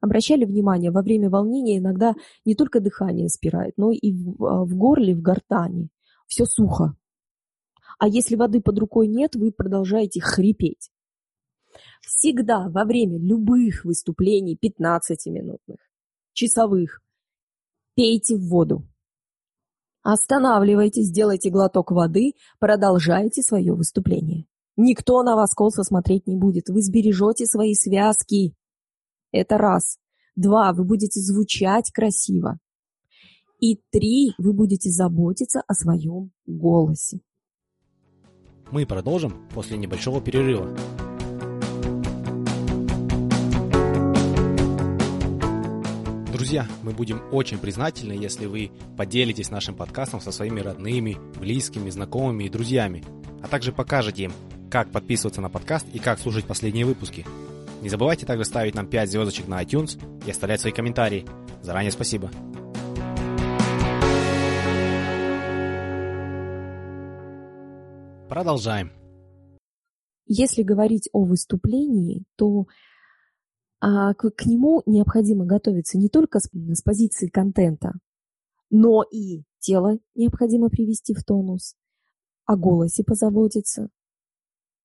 Обращали внимание, во время волнения иногда не только дыхание спирает, но и в, а, в горле, в гортани. Все сухо. А если воды под рукой нет, вы продолжаете хрипеть. Всегда во время любых выступлений 15-минутных, часовых, пейте воду. Останавливайтесь, сделайте глоток воды, продолжайте свое выступление. Никто на вас косо смотреть не будет. Вы сбережете свои связки. Это раз. Два. Вы будете звучать красиво. И три. Вы будете заботиться о своем голосе. Мы продолжим после небольшого перерыва. Друзья, мы будем очень признательны, если вы поделитесь нашим подкастом со своими родными, близкими, знакомыми и друзьями, а также покажете им, как подписываться на подкаст и как слушать последние выпуски. Не забывайте также ставить нам 5 звездочек на iTunes и оставлять свои комментарии. Заранее спасибо. Продолжаем. Если говорить о выступлении, то а к, к нему необходимо готовиться не только с, с позиции контента, но и тело необходимо привести в тонус, о голосе позаботиться.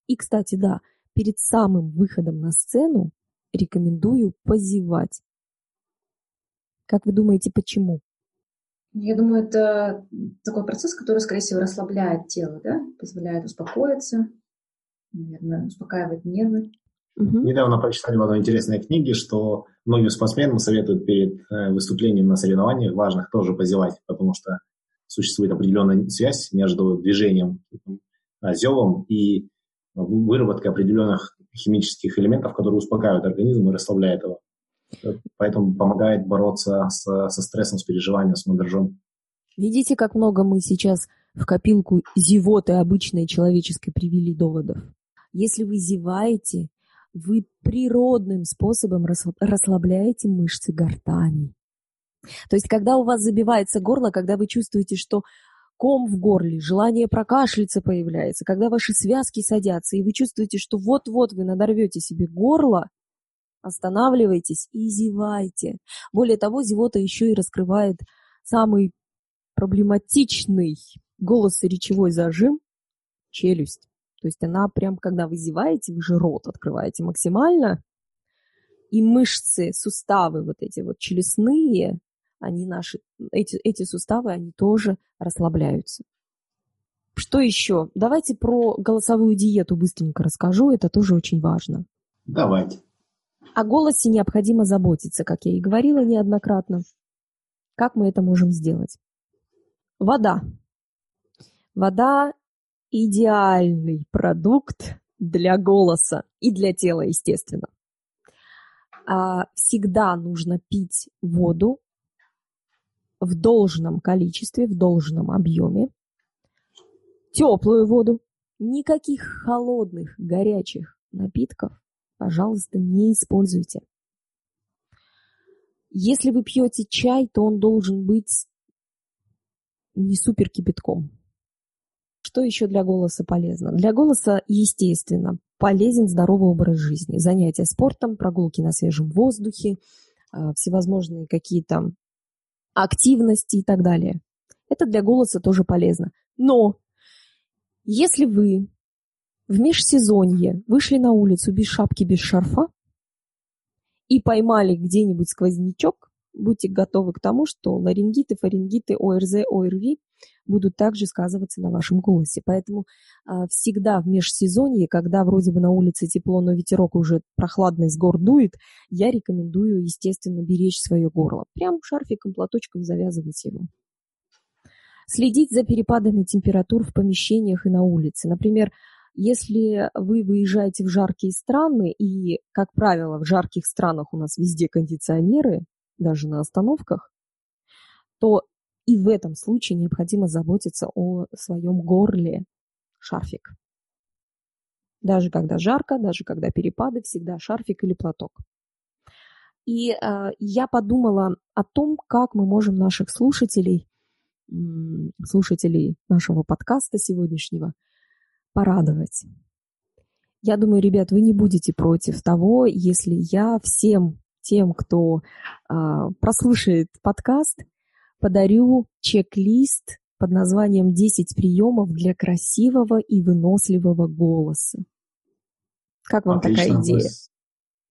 И, кстати, да, перед самым выходом на сцену рекомендую позевать. Как вы думаете, почему? Я думаю, это такой процесс, который, скорее всего, расслабляет тело, да? Позволяет успокоиться, наверное, успокаивает нервы. Угу. Недавно прочитали в одной интересной книге, что многим спортсменам советуют перед э, выступлением на соревнованиях важных тоже позевать, потому что существует определенная связь между движением, э, зевом и выработкой определенных химических элементов, которые успокаивают организм и расслабляют его. Поэтому помогает бороться с, со стрессом, с переживанием, с мандражом. Видите, как много мы сейчас в копилку зевоты обычной человеческой привели доводов? Если вы зеваете, вы природным способом расслабляете мышцы гортани. То есть, когда у вас забивается горло, когда вы чувствуете, что ком в горле, желание прокашляться появляется, когда ваши связки садятся, и вы чувствуете, что вот-вот вы надорвете себе горло, останавливайтесь и зевайте. Более того, зевота еще и раскрывает самый проблематичный голосоречевой зажим – челюсть. То есть она прям, когда вы зеваете, вы же рот открываете максимально, и мышцы, суставы вот эти вот челюстные, они наши, эти, эти суставы, они тоже расслабляются. Что еще? Давайте про голосовую диету быстренько расскажу, это тоже очень важно. Давайте. О голосе необходимо заботиться, как я и говорила неоднократно. Как мы это можем сделать? Вода. Вода – идеальный продукт для голоса и для тела, естественно. А всегда нужно пить воду в должном количестве, в должном объеме. Теплую воду. Никаких холодных, горячих напитков пожалуйста, не используйте. Если вы пьете чай, то он должен быть не супер кипятком. Что еще для голоса полезно? Для голоса, естественно, полезен здоровый образ жизни. Занятия спортом, прогулки на свежем воздухе, а, всевозможные какие-то активности и так далее. Это для голоса тоже полезно. Но если вы в межсезонье вышли на улицу без шапки, без шарфа и поймали где-нибудь сквознячок, будьте готовы к тому, что ларингиты, фарингиты, ОРЗ, ОРВИ будут также сказываться на вашем голосе. Поэтому а, всегда в межсезонье, когда вроде бы на улице тепло, но ветерок уже прохладный с гор дует, я рекомендую, естественно, беречь свое горло. Прям шарфиком, платочком завязывать его. Следить за перепадами температур в помещениях и на улице. Например, если вы выезжаете в жаркие страны, и, как правило, в жарких странах у нас везде кондиционеры, даже на остановках, то и в этом случае необходимо заботиться о своем горле шарфик. Даже когда жарко, даже когда перепады, всегда шарфик или платок. И э, я подумала о том, как мы можем наших слушателей, слушателей нашего подкаста сегодняшнего, порадовать. Я думаю, ребят, вы не будете против того, если я всем тем, кто э, прослушает подкаст, подарю чек-лист под названием «10 приемов для красивого и выносливого голоса». Как вам Отлично. такая идея?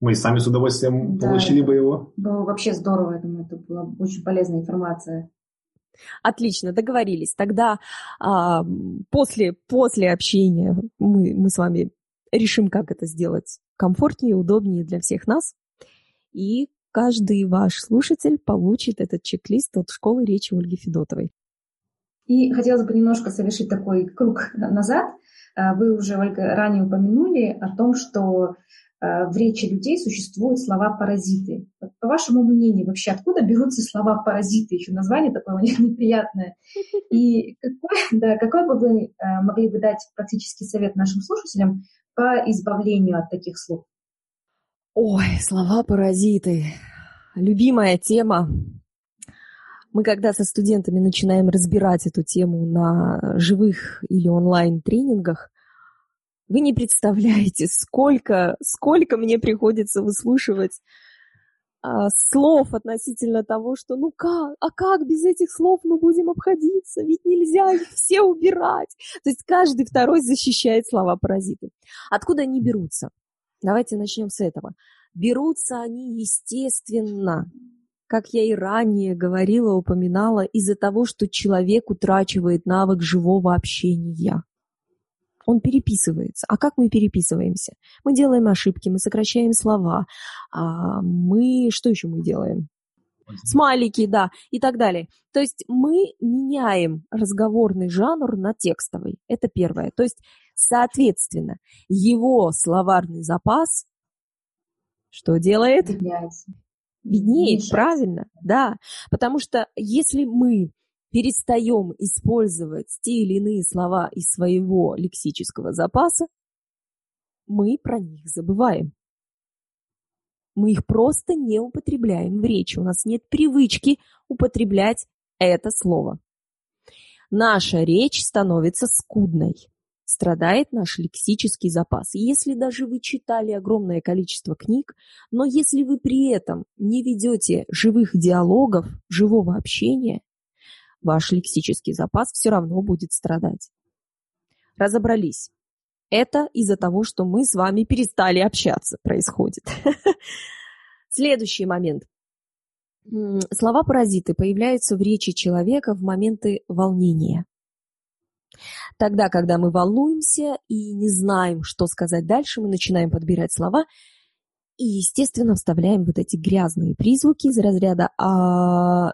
Мы, мы сами с удовольствием да, получили бы его. Было вообще здорово, я думаю, это была очень полезная информация. Отлично, договорились. Тогда а, после, после общения мы, мы с вами решим, как это сделать комфортнее, удобнее для всех нас. И каждый ваш слушатель получит этот чек-лист от школы речи Ольги Федотовой. И хотелось бы немножко совершить такой круг назад. А, вы уже, Ольга, ранее упомянули о том, что Э, в речи людей существуют слова паразиты. По вашему мнению, вообще откуда берутся слова паразиты? Еще название такое у них неприятное. И какой, да, какой бы вы э, могли бы дать практический совет нашим слушателям по избавлению от таких слов? Ой, слова паразиты. Любимая тема. Мы когда со студентами начинаем разбирать эту тему на живых или онлайн тренингах, вы не представляете, сколько, сколько мне приходится выслушивать а, слов относительно того, что ну как, а как без этих слов мы будем обходиться? Ведь нельзя их все убирать. То есть каждый второй защищает слова паразиты. Откуда они берутся? Давайте начнем с этого. Берутся они естественно, как я и ранее говорила, упоминала, из-за того, что человек утрачивает навык живого общения он переписывается. А как мы переписываемся? Мы делаем ошибки, мы сокращаем слова, а мы... Что еще мы делаем? Смайлики, да, и так далее. То есть мы меняем разговорный жанр на текстовый. Это первое. То есть, соответственно, его словарный запас что делает? Меняется. Виднеет, правильно, да. Потому что если мы перестаем использовать те или иные слова из своего лексического запаса, мы про них забываем. Мы их просто не употребляем в речи. У нас нет привычки употреблять это слово. Наша речь становится скудной. Страдает наш лексический запас. Если даже вы читали огромное количество книг, но если вы при этом не ведете живых диалогов, живого общения, ваш лексический запас все равно будет страдать. Разобрались. Это из-за того, что мы с вами перестали общаться, происходит. Следующий момент. Слова-паразиты появляются в речи человека в моменты волнения. Тогда, когда мы волнуемся и не знаем, что сказать дальше, мы начинаем подбирать слова и, естественно, вставляем вот эти грязные призвуки из разряда а,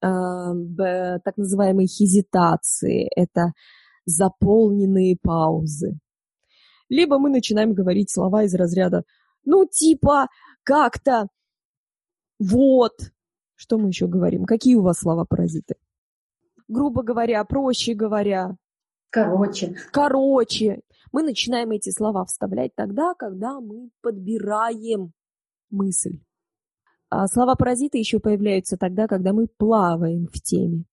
а, б, так называемой хезитации. Это заполненные паузы. Либо мы начинаем говорить слова из разряда ну, типа, как-то, вот. Что мы еще говорим? Какие у вас слова-паразиты? Грубо говоря, проще говоря. Короче. Короче мы начинаем эти слова вставлять тогда, когда мы подбираем мысль. А слова-паразиты еще появляются тогда, когда мы плаваем в теме.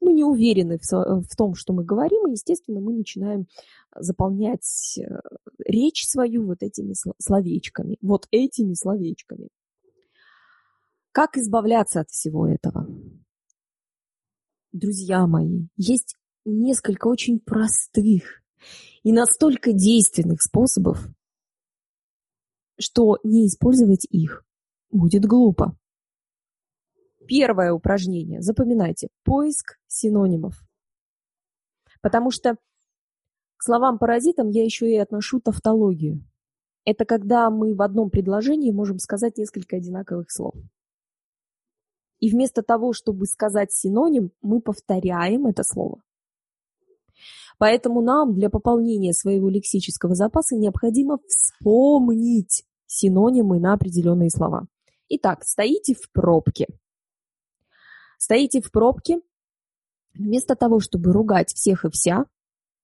Мы не уверены в, в том, что мы говорим, и, естественно, мы начинаем заполнять э, речь свою вот этими словечками, вот этими словечками. Как избавляться от всего этого? Друзья мои, есть несколько очень простых и настолько действенных способов, что не использовать их будет глупо. Первое упражнение. Запоминайте. Поиск синонимов. Потому что к словам-паразитам я еще и отношу тавтологию. Это когда мы в одном предложении можем сказать несколько одинаковых слов. И вместо того, чтобы сказать синоним, мы повторяем это слово. Поэтому нам для пополнения своего лексического запаса необходимо вспомнить синонимы на определенные слова. Итак, стоите в пробке. Стоите в пробке, вместо того, чтобы ругать всех и вся,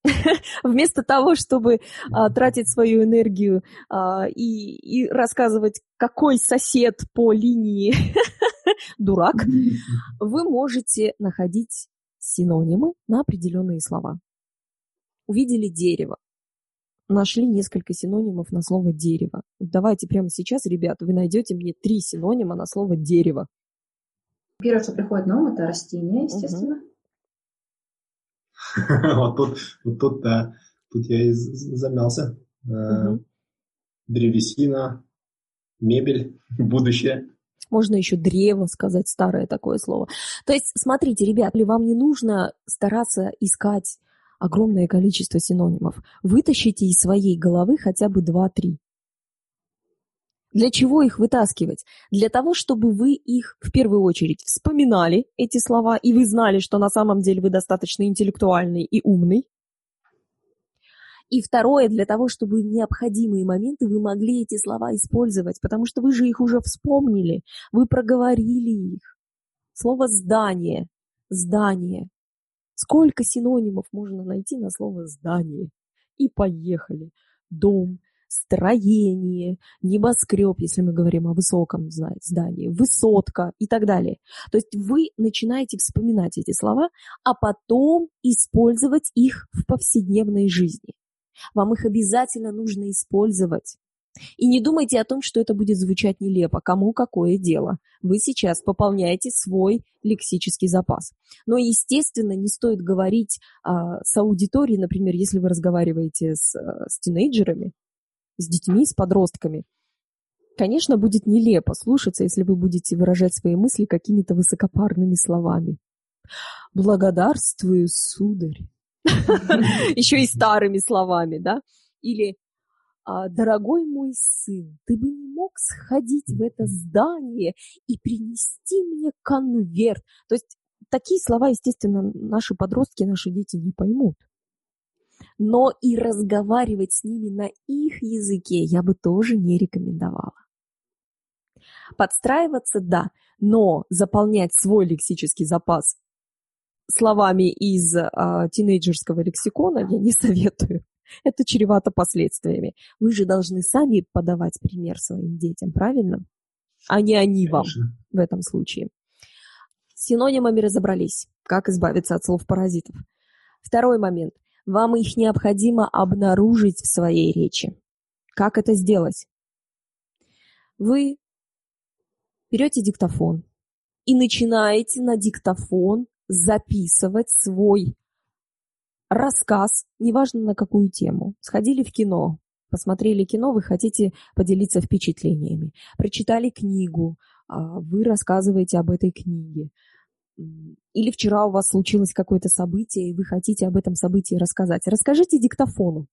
вместо того, чтобы а, тратить свою энергию а, и, и рассказывать, какой сосед по линии дурак, вы можете находить синонимы на определенные слова. Увидели дерево. Нашли несколько синонимов на слово дерево. Давайте прямо сейчас, ребята, вы найдете мне три синонима на слово дерево. Первое, что приходит на ум, это растение, естественно. Вот тут, вот тут, да, тут я и замялся. Э, древесина, мебель, будущее. Можно еще древо сказать, старое такое слово. То есть, смотрите, ребят, вам не нужно стараться искать огромное количество синонимов. Вытащите из своей головы хотя бы 2-3. Для чего их вытаскивать? Для того, чтобы вы их в первую очередь вспоминали, эти слова, и вы знали, что на самом деле вы достаточно интеллектуальный и умный. И второе, для того, чтобы в необходимые моменты вы могли эти слова использовать, потому что вы же их уже вспомнили, вы проговорили их. Слово «здание», «здание», Сколько синонимов можно найти на слово «здание»? И поехали. Дом, строение, небоскреб, если мы говорим о высоком здании, высотка и так далее. То есть вы начинаете вспоминать эти слова, а потом использовать их в повседневной жизни. Вам их обязательно нужно использовать. И не думайте о том, что это будет звучать нелепо, кому какое дело. Вы сейчас пополняете свой лексический запас. Но, естественно, не стоит говорить а, с аудиторией, например, если вы разговариваете с, а, с тинейджерами, с детьми, с подростками. Конечно, будет нелепо слушаться, если вы будете выражать свои мысли какими-то высокопарными словами. Благодарствую, сударь. Еще и старыми словами, да? Или «А, дорогой мой сын, ты бы не мог сходить в это здание и принести мне конверт. То есть такие слова, естественно, наши подростки, наши дети не поймут. Но и разговаривать с ними на их языке я бы тоже не рекомендовала. Подстраиваться – да, но заполнять свой лексический запас словами из а, тинейджерского лексикона я не советую. Это чревато последствиями. Вы же должны сами подавать пример своим детям, правильно? А не они вам в этом случае. С синонимами разобрались. Как избавиться от слов-паразитов. Второй момент. Вам их необходимо обнаружить в своей речи. Как это сделать? Вы берете диктофон и начинаете на диктофон записывать свой рассказ, неважно на какую тему. Сходили в кино, посмотрели кино, вы хотите поделиться впечатлениями. Прочитали книгу, а, вы рассказываете об этой книге. Или вчера у вас случилось какое-то событие, и вы хотите об этом событии рассказать. Расскажите диктофону.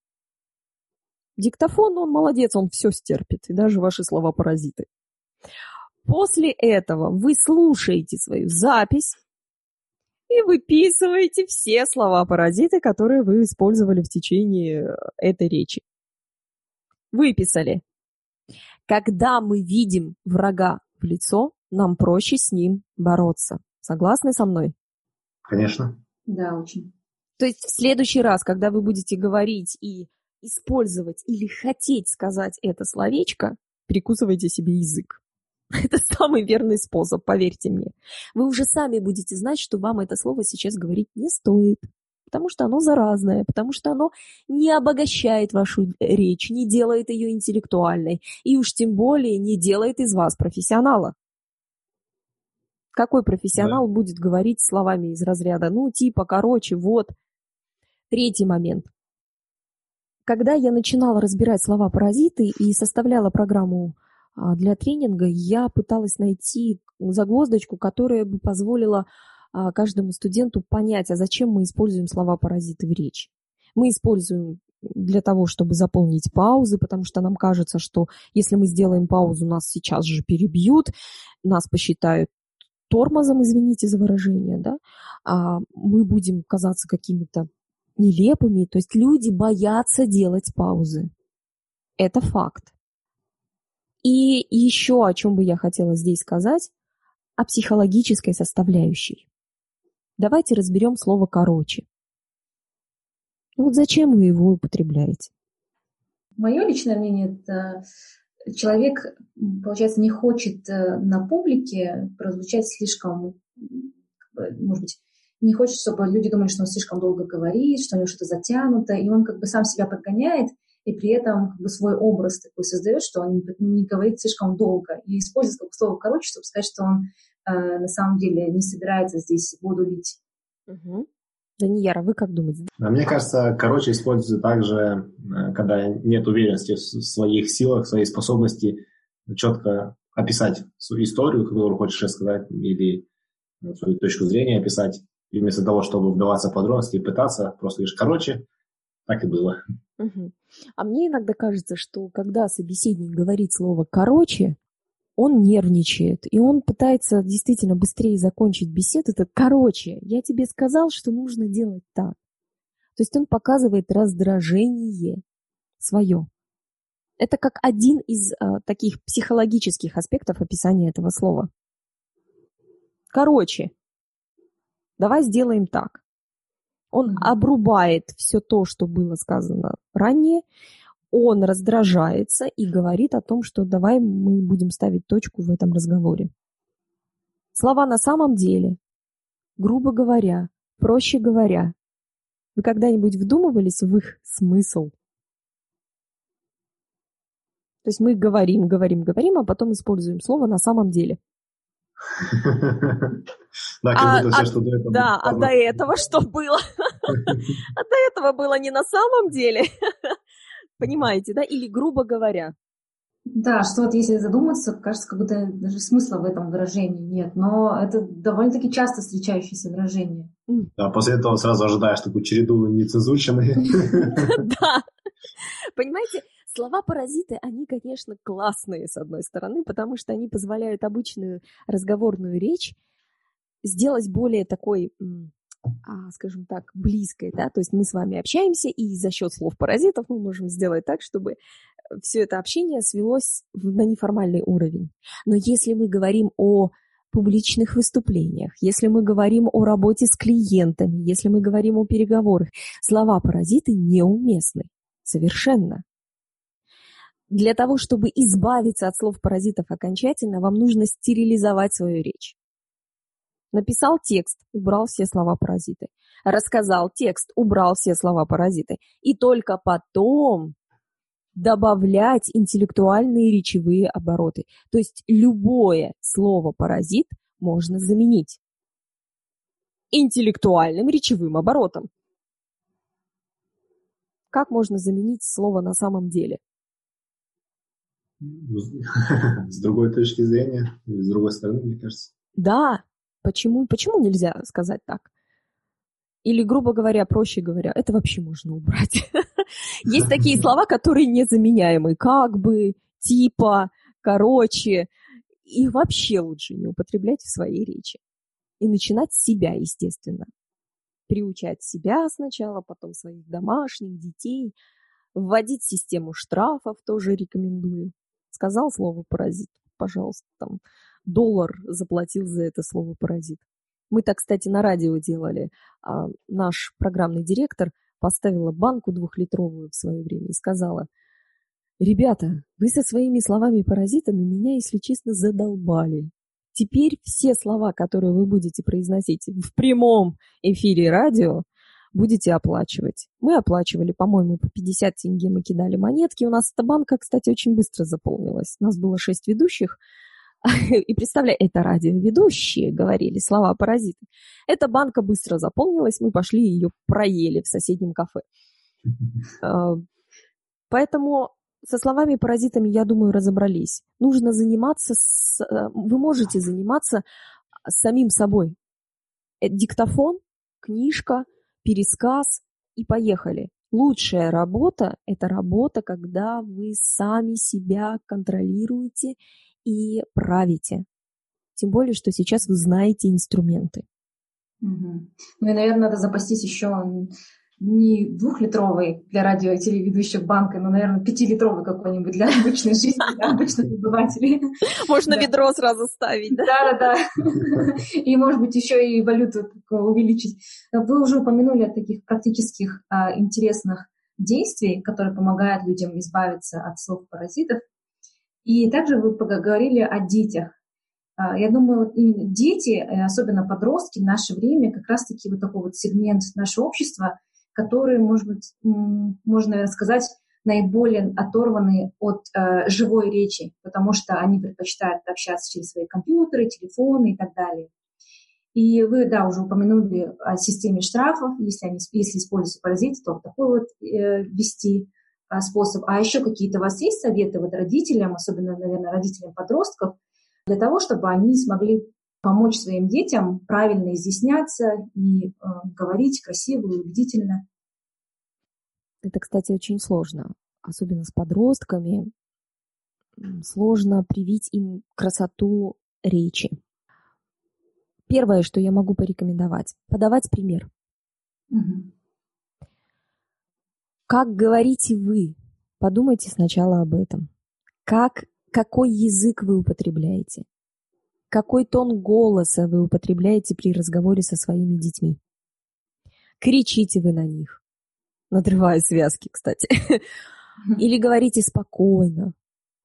Диктофон, он молодец, он все стерпит, и даже ваши слова-паразиты. После этого вы слушаете свою запись, и выписываете все слова-паразиты, которые вы использовали в течение э, этой речи. Выписали. Когда мы видим врага в лицо, нам проще с ним бороться. Согласны со мной? Конечно. Да, очень. То есть в следующий раз, когда вы будете говорить и использовать или хотеть сказать это словечко, прикусывайте себе язык. Это самый верный способ, поверьте мне. Вы уже сами будете знать, что вам это слово сейчас говорить не стоит, потому что оно заразное, потому что оно не обогащает вашу речь, не делает ее интеллектуальной, и уж тем более не делает из вас профессионала. Какой профессионал да. будет говорить словами из разряда «ну, типа, короче, вот». Третий момент. Когда я начинала разбирать слова-паразиты и составляла программу для тренинга я пыталась найти загвоздочку, которая бы позволила а, каждому студенту понять, а зачем мы используем слова-паразиты в речи. Мы используем для того, чтобы заполнить паузы, потому что нам кажется, что если мы сделаем паузу, нас сейчас же перебьют, нас посчитают тормозом, извините за выражение, да, а мы будем казаться какими-то нелепыми, то есть люди боятся делать паузы. Это факт. И еще о чем бы я хотела здесь сказать, о психологической составляющей. Давайте разберем слово «короче». Вот зачем вы его употребляете? Мое личное мнение – это человек, получается, не хочет э, на публике прозвучать слишком, может быть, не хочет, чтобы люди думали, что он слишком долго говорит, что у него что-то затянуто, и он как бы сам себя подгоняет – и при этом как бы свой образ такой создает, что он не говорит слишком долго и использует как слово короче, чтобы сказать, что он э, на самом деле не собирается здесь воду лить. Угу. Данияра, вы как думаете? А мне кажется, короче используется также, э, когда нет уверенности в своих силах, в своей способности четко описать свою историю, которую хочешь рассказать, или э, свою точку зрения описать. И вместо того, чтобы вдаваться в подробности и пытаться, просто лишь короче, так и было. Угу. А мне иногда кажется, что когда собеседник говорит слово «короче», он нервничает, и он пытается действительно быстрее закончить беседу. Это «короче, я тебе сказал, что нужно делать так». То есть он показывает раздражение свое. Это как один из а, таких психологических аспектов описания этого слова. Короче, давай сделаем так. Он обрубает все то, что было сказано ранее, он раздражается и говорит о том, что давай мы будем ставить точку в этом разговоре. Слова на самом деле, грубо говоря, проще говоря, вы когда-нибудь вдумывались в их смысл? То есть мы говорим, говорим, говорим, а потом используем слово на самом деле. Да, как будто все, что до этого. Да, а до этого что было? А до этого было не на самом деле. Понимаете, да? Или грубо говоря. Да, что вот если задуматься, кажется, как будто даже смысла в этом выражении нет, но это довольно-таки часто встречающееся выражение. Да, после этого сразу ожидаешь такую череду нецензурщины. Да. Понимаете, слова-паразиты, они, конечно, классные, с одной стороны, потому что они позволяют обычную разговорную речь сделать более такой а, скажем так, близкой, да, то есть мы с вами общаемся, и за счет слов паразитов мы можем сделать так, чтобы все это общение свелось на неформальный уровень. Но если мы говорим о публичных выступлениях, если мы говорим о работе с клиентами, если мы говорим о переговорах, слова-паразиты неуместны. Совершенно. Для того, чтобы избавиться от слов-паразитов окончательно, вам нужно стерилизовать свою речь. Написал текст, убрал все слова-паразиты. Рассказал текст, убрал все слова-паразиты. И только потом добавлять интеллектуальные речевые обороты. То есть любое слово «паразит» можно заменить интеллектуальным речевым оборотом. Как можно заменить слово на самом деле? С другой точки зрения, с другой стороны, мне кажется. Да, почему, почему нельзя сказать так? Или, грубо говоря, проще говоря, это вообще можно убрать. Есть такие слова, которые незаменяемы, как бы, типа, короче. Их вообще лучше не употреблять в своей речи. И начинать с себя, естественно. Приучать себя сначала, потом своих домашних, детей. Вводить систему штрафов тоже рекомендую. Сказал слово «паразит», пожалуйста, там доллар заплатил за это слово «паразит». Мы так, кстати, на радио делали. А наш программный директор поставила банку двухлитровую в свое время и сказала, «Ребята, вы со своими словами-паразитами меня, если честно, задолбали. Теперь все слова, которые вы будете произносить в прямом эфире радио, будете оплачивать. Мы оплачивали, по-моему, по 50 тенге мы кидали монетки. У нас эта банка, кстати, очень быстро заполнилась. У нас было 6 ведущих, И представляю, это радиоведущие говорили слова паразиты. Эта банка быстро заполнилась, мы пошли ее проели в соседнем кафе. А, поэтому со словами-паразитами, я думаю, разобрались. Нужно заниматься, с... Э, вы можете заниматься самим собой. Э, диктофон, книжка, пересказ и поехали. Лучшая работа – это работа, когда вы сами себя контролируете и правите. Тем более, что сейчас вы знаете инструменты. Угу. Ну и, наверное, надо запастись еще не двухлитровой для радио и телеведущих банкой, но, наверное, пятилитровой какой-нибудь для обычной жизни, для обычных обывателей. Можно ведро сразу ставить, да? Да, да, да. И, может быть, еще и валюту увеличить. Вы уже упомянули о таких практических а, интересных действий, которые помогают людям избавиться от слов-паразитов. И также вы поговорили о детях. А, я думаю, вот именно дети, э, особенно подростки в наше время, как раз-таки вот такой вот сегмент нашего общества, который, может быть, можно, наверное, сказать, наиболее оторваны от э, живой речи, потому что они предпочитают общаться через свои компьютеры, телефоны и так далее. И вы, да, уже упомянули о системе штрафов, если, они, если используются паразиты, то такой вот э, ввести. А, способ. А еще какие-то у вас есть советы вот родителям, особенно, наверное, родителям подростков, для того, чтобы они смогли помочь своим детям правильно изъясняться и э, говорить красиво и убедительно? Это, кстати, очень сложно, особенно с подростками. Сложно привить им красоту речи. Первое, что я могу порекомендовать, подавать пример. Угу. Как говорите вы? Подумайте сначала об этом. Как, какой язык вы употребляете? Какой тон голоса вы употребляете при разговоре со своими детьми? Кричите вы на них, надрывая связки, кстати. Или говорите спокойно,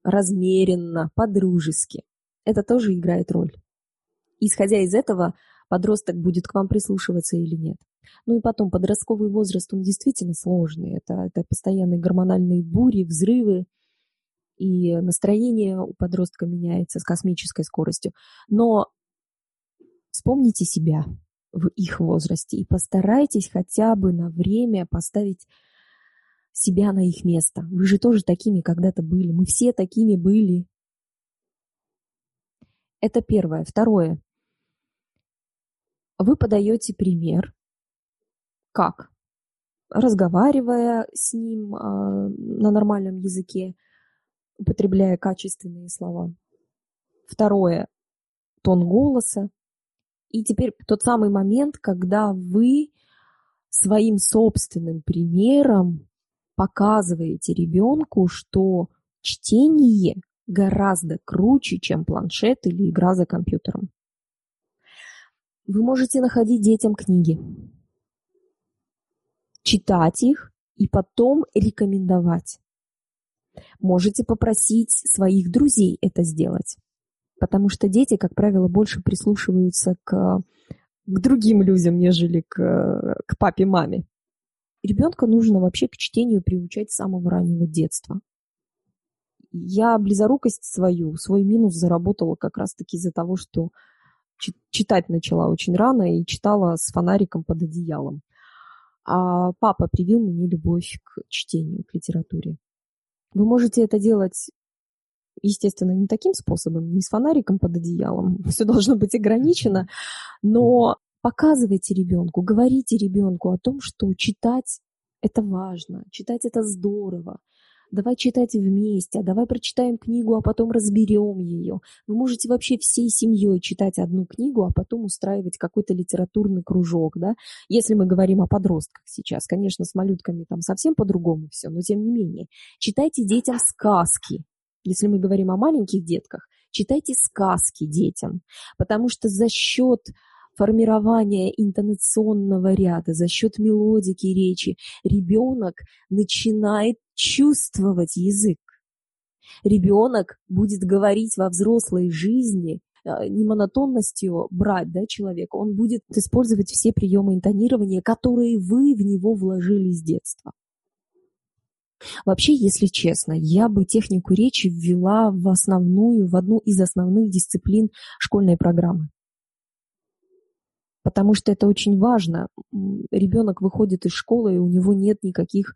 размеренно, по-дружески. Это тоже играет роль. Исходя из этого, подросток будет к вам прислушиваться или нет. Ну и потом, подростковый возраст, он действительно сложный. Это, это постоянные гормональные бури, взрывы. И настроение у подростка меняется с космической скоростью. Но вспомните себя в их возрасте и постарайтесь хотя бы на время поставить себя на их место. Вы же тоже такими когда-то были. Мы все такими были. Это первое. Второе. Вы подаете пример. Как? Разговаривая с ним э, на нормальном языке, употребляя качественные слова. Второе. Тон голоса. И теперь тот самый момент, когда вы своим собственным примером показываете ребенку, что чтение гораздо круче, чем планшет или игра за компьютером. Вы можете находить детям книги, читать их и потом рекомендовать. Можете попросить своих друзей это сделать, потому что дети, как правило, больше прислушиваются к, к другим людям, нежели к, к папе-маме. Ребенка нужно вообще к чтению приучать с самого раннего детства. Я близорукость свою, свой минус заработала как раз-таки из-за того, что читать начала очень рано и читала с фонариком под одеялом. А папа привил мне любовь к чтению, к литературе. Вы можете это делать, естественно, не таким способом, не с фонариком под одеялом, все должно быть ограничено, но показывайте ребенку, говорите ребенку о том, что читать это важно, читать это здорово, давай читать вместе, а давай прочитаем книгу, а потом разберем ее. Вы можете вообще всей семьей читать одну книгу, а потом устраивать какой-то литературный кружок, да, если мы говорим о подростках сейчас. Конечно, с малютками там совсем по-другому все, но тем не менее. Читайте детям сказки. Если мы говорим о маленьких детках, читайте сказки детям, потому что за счет формирования интонационного ряда, за счет мелодики речи ребенок начинает чувствовать язык. Ребенок будет говорить во взрослой жизни э, не монотонностью брать да, человека, он будет использовать все приемы интонирования, которые вы в него вложили с детства. Вообще, если честно, я бы технику речи ввела в основную, в одну из основных дисциплин школьной программы потому что это очень важно. Ребенок выходит из школы, и у него нет никаких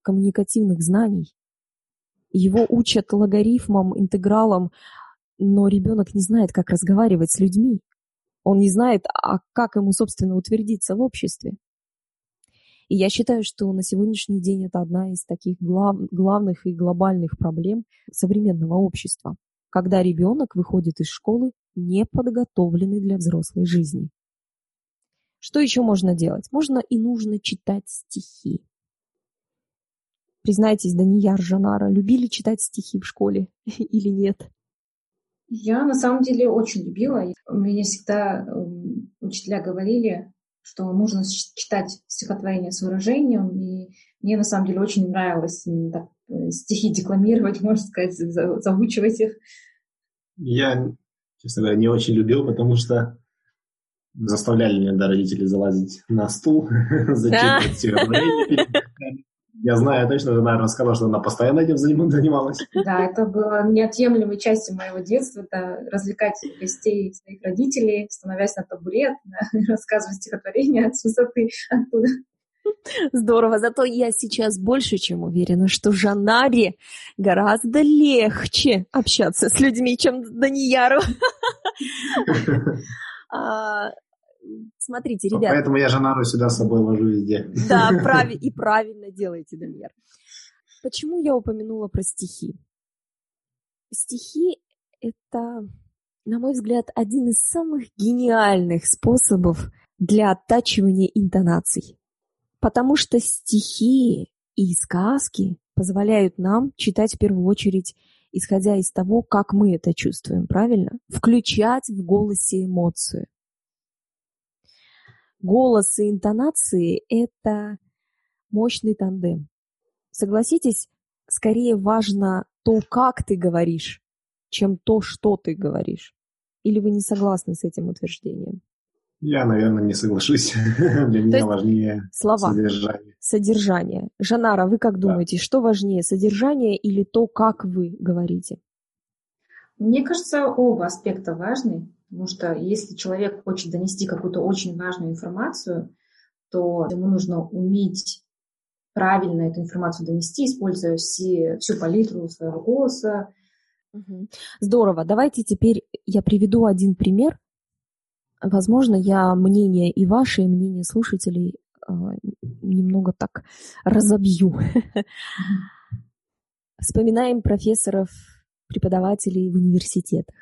коммуникативных знаний. Его учат логарифмам, интегралам, но ребенок не знает, как разговаривать с людьми. Он не знает, а как ему, собственно, утвердиться в обществе. И я считаю, что на сегодняшний день это одна из таких глав, главных и глобальных проблем современного общества, когда ребенок выходит из школы неподготовленный для взрослой жизни. Что еще можно делать? Можно и нужно читать стихи. Признайтесь, Данияр, Жанара, любили читать стихи в школе или нет? Я на самом деле очень любила. Меня всегда эм, учителя говорили, что нужно читать стихотворение с выражением. И мне на самом деле очень нравилось именно так, э, стихи декламировать, можно сказать, заучивать их. Я, честно говоря, не очень любил, потому что заставляли меня, да, родители залазить на стул, зачитывать стихотворение. Я знаю точно, жена рассказала, что она постоянно этим занималась. Да, это было неотъемлемой частью моего детства, это развлекать гостей своих родителей, становясь на табурет, рассказывать стихотворение от высоты оттуда. Здорово. Зато я сейчас больше чем уверена, что Жанаре гораздо легче общаться с людьми, чем Данияру. А, смотрите, ребята. Поэтому я Жанару сюда с собой вожу везде. Да, прав... и правильно делаете, Дамир. Почему я упомянула про стихи? Стихи — это, на мой взгляд, один из самых гениальных способов для оттачивания интонаций. Потому что стихи и сказки позволяют нам читать в первую очередь исходя из того, как мы это чувствуем, правильно? Включать в голосе эмоцию. Голос и интонации – это мощный тандем. Согласитесь, скорее важно то, как ты говоришь, чем то, что ты говоришь. Или вы не согласны с этим утверждением? Я, наверное, не соглашусь. Для меня важнее слова. содержание. Содержание. Жанара, вы как думаете, да. что важнее, содержание или то, как вы говорите? Мне кажется, оба аспекта важны, потому что если человек хочет донести какую-то очень важную информацию, то ему нужно уметь правильно эту информацию донести, используя все, всю палитру своего голоса. Здорово. Давайте теперь я приведу один пример, Возможно, я мнение и ваше, и мнение слушателей э, немного так разобью. Вспоминаем профессоров, преподавателей в университетах,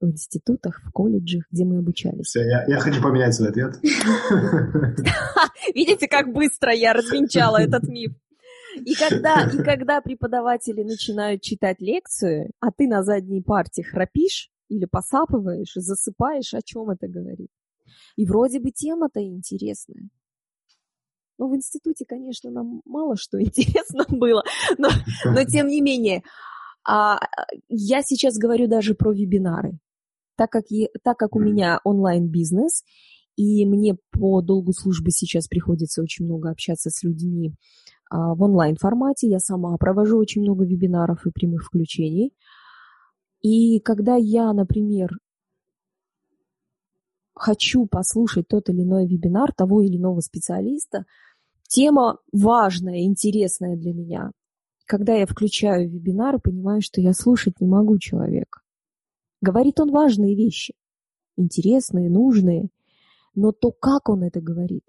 в институтах, в колледжах, где мы обучались. Все, я, я хочу поменять свой ответ. Видите, как быстро я развенчала этот миф. И когда, и когда преподаватели начинают читать лекцию, а ты на задней парте храпишь, или посапываешь, засыпаешь, о чем это говорит. И вроде бы тема-то интересная. Ну, в институте, конечно, нам мало что интересно было, но, но тем не менее. А, я сейчас говорю даже про вебинары. Так как, я, так как у меня онлайн-бизнес, и мне по долгу службы сейчас приходится очень много общаться с людьми а, в онлайн-формате, я сама провожу очень много вебинаров и прямых включений – и когда я, например, хочу послушать тот или иной вебинар того или иного специалиста, тема важная, интересная для меня. Когда я включаю вебинар, понимаю, что я слушать не могу человека. Говорит он важные вещи, интересные, нужные, но то, как он это говорит,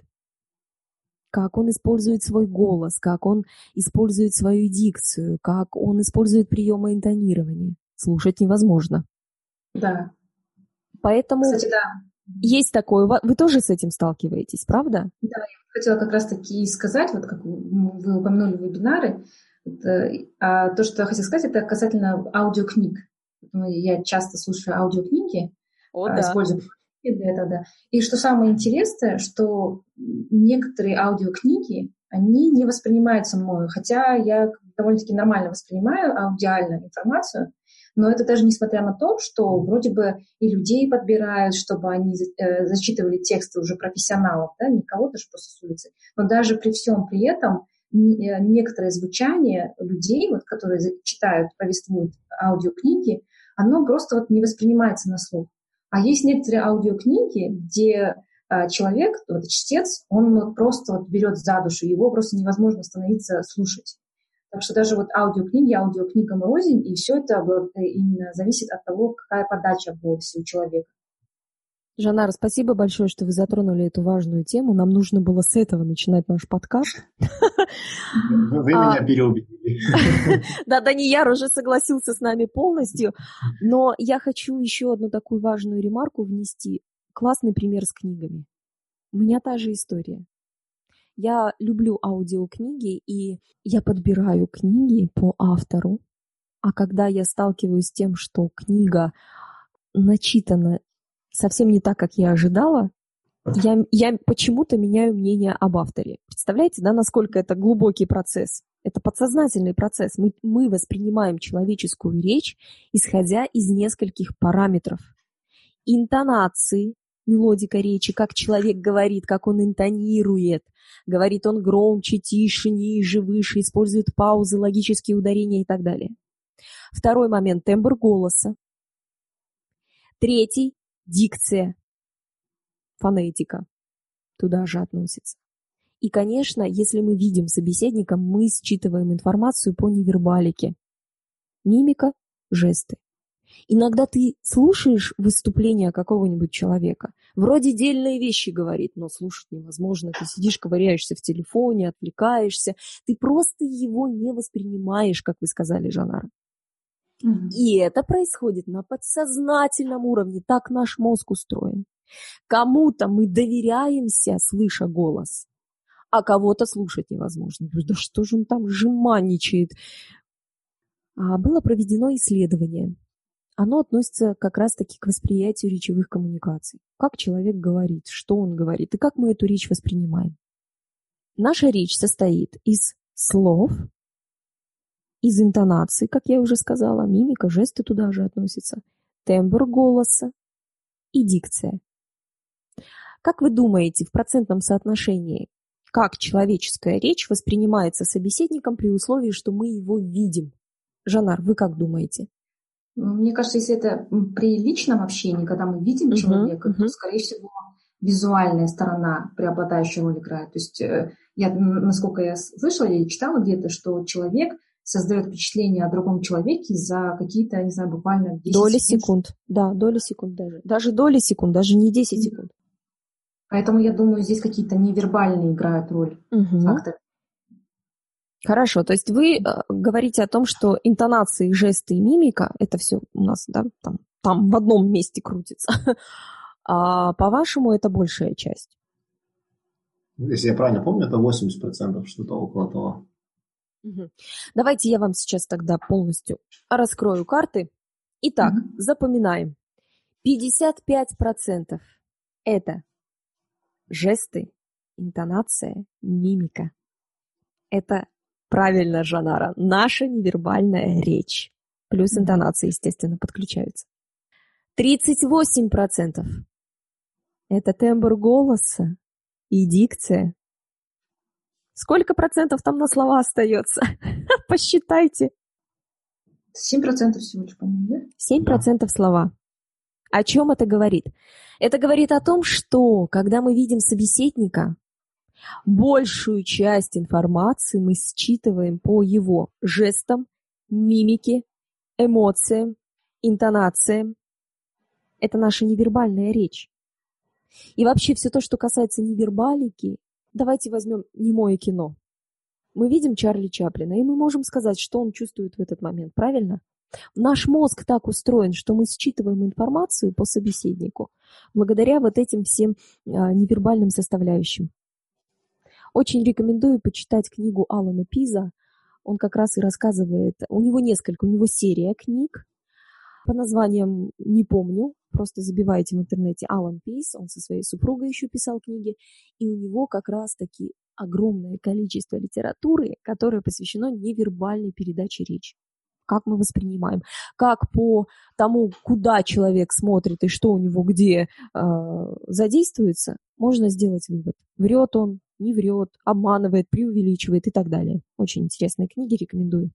как он использует свой голос, как он использует свою дикцию, как он использует приемы интонирования – слушать невозможно. Да. Поэтому Кстати, да. есть такое. Вы тоже с этим сталкиваетесь, правда? Да, я хотела как раз-таки сказать, вот как вы упомянули вебинары, это, а то, что я хотела сказать, это касательно аудиокниг. Я часто слушаю аудиокниги, О, а, да. использую для этого, да. И что самое интересное, что некоторые аудиокниги, они не воспринимаются мною, хотя я довольно-таки нормально воспринимаю аудиальную информацию, но это даже несмотря на то, что вроде бы и людей подбирают, чтобы они э, зачитывали тексты уже профессионалов, да, не кого-то же просто с улицы. Но даже при всем при этом э, некоторое звучание людей, вот, которые читают, повествуют аудиокниги, оно просто вот не воспринимается на слух. А есть некоторые аудиокниги, где э, человек, вот чтец, он вот просто вот берет за душу, его просто невозможно остановиться слушать. Так что даже вот аудиокниги, аудиокнига «Морозень», и все это именно зависит от того, какая подача в голосе у человека. Жанара, спасибо большое, что вы затронули эту важную тему. Нам нужно было с этого начинать наш подкаст. Вы а, меня переубедили. Да, Данияр уже согласился с нами полностью. Но я хочу еще одну такую важную ремарку внести. Классный пример с книгами. У меня та же история. Я люблю аудиокниги, и я подбираю книги по автору. А когда я сталкиваюсь с тем, что книга начитана совсем не так, как я ожидала, я, я почему-то меняю мнение об авторе. Представляете, да, насколько это глубокий процесс? Это подсознательный процесс. Мы, мы воспринимаем человеческую речь, исходя из нескольких параметров. Интонации, мелодика речи, как человек говорит, как он интонирует. Говорит он громче, тише, ниже, выше, использует паузы, логические ударения и так далее. Второй момент – тембр голоса. Третий – дикция, фонетика. Туда же относится. И, конечно, если мы видим собеседника, мы считываем информацию по невербалике. Мимика, жесты. Иногда ты слушаешь выступление какого-нибудь человека, вроде дельные вещи говорит, но слушать невозможно. Ты сидишь, ковыряешься в телефоне, отвлекаешься. Ты просто его не воспринимаешь, как вы сказали, Жанара. Mm-hmm. И это происходит на подсознательном уровне. Так наш мозг устроен. Кому-то мы доверяемся, слыша голос, а кого-то слушать невозможно. Да что же он там жеманничает? А было проведено исследование оно относится как раз-таки к восприятию речевых коммуникаций. Как человек говорит, что он говорит и как мы эту речь воспринимаем. Наша речь состоит из слов, из интонации, как я уже сказала, мимика, жесты туда же относятся, тембр голоса и дикция. Как вы думаете, в процентном соотношении, как человеческая речь воспринимается собеседником при условии, что мы его видим? Жанар, вы как думаете? Мне кажется, если это при личном общении, когда мы видим uh-huh, человека, uh-huh. то, скорее всего, визуальная сторона преобладающую роль играет. То есть э, я, насколько я слышала или читала где-то, что человек создает впечатление о другом человеке за какие-то, не знаю, буквально 10 доли секунд. секунд. Да, доли секунд даже. Даже доли секунд, даже не 10 секунд. Поэтому я думаю, здесь какие-то невербальные играют роль угу. факторы. Хорошо, то есть вы э, говорите о том, что интонации, жесты и мимика, это все у нас, да, там, там в одном месте крутится. А по-вашему, это большая часть? Если я правильно помню, это 80%, что-то около того. Давайте я вам сейчас тогда полностью раскрою карты. Итак, угу. запоминаем. 55% это жесты, интонация, мимика. Это правильно, Жанара, наша невербальная речь. Плюс интонации, естественно, подключаются. 38% это тембр голоса и дикция. Сколько процентов там на слова остается? Посчитайте. 7% всего лишь, по-моему, да? 7% да. слова. О чем это говорит? Это говорит о том, что когда мы видим собеседника, большую часть информации мы считываем по его жестам, мимике, эмоциям, интонациям. Это наша невербальная речь. И вообще все то, что касается невербалики, давайте возьмем немое кино. Мы видим Чарли Чаплина, и мы можем сказать, что он чувствует в этот момент, правильно? Наш мозг так устроен, что мы считываем информацию по собеседнику благодаря вот этим всем а, невербальным составляющим. Очень рекомендую почитать книгу Алана Пиза. Он как раз и рассказывает, у него несколько, у него серия книг, по названиям не помню, просто забивайте в интернете Алан Пис, он со своей супругой еще писал книги, и у него как раз-таки огромное количество литературы, которое посвящено невербальной передаче речи как мы воспринимаем, как по тому, куда человек смотрит и что у него где э, задействуется, можно сделать вывод. Врет он, не врет, обманывает, преувеличивает и так далее. Очень интересные книги, рекомендую.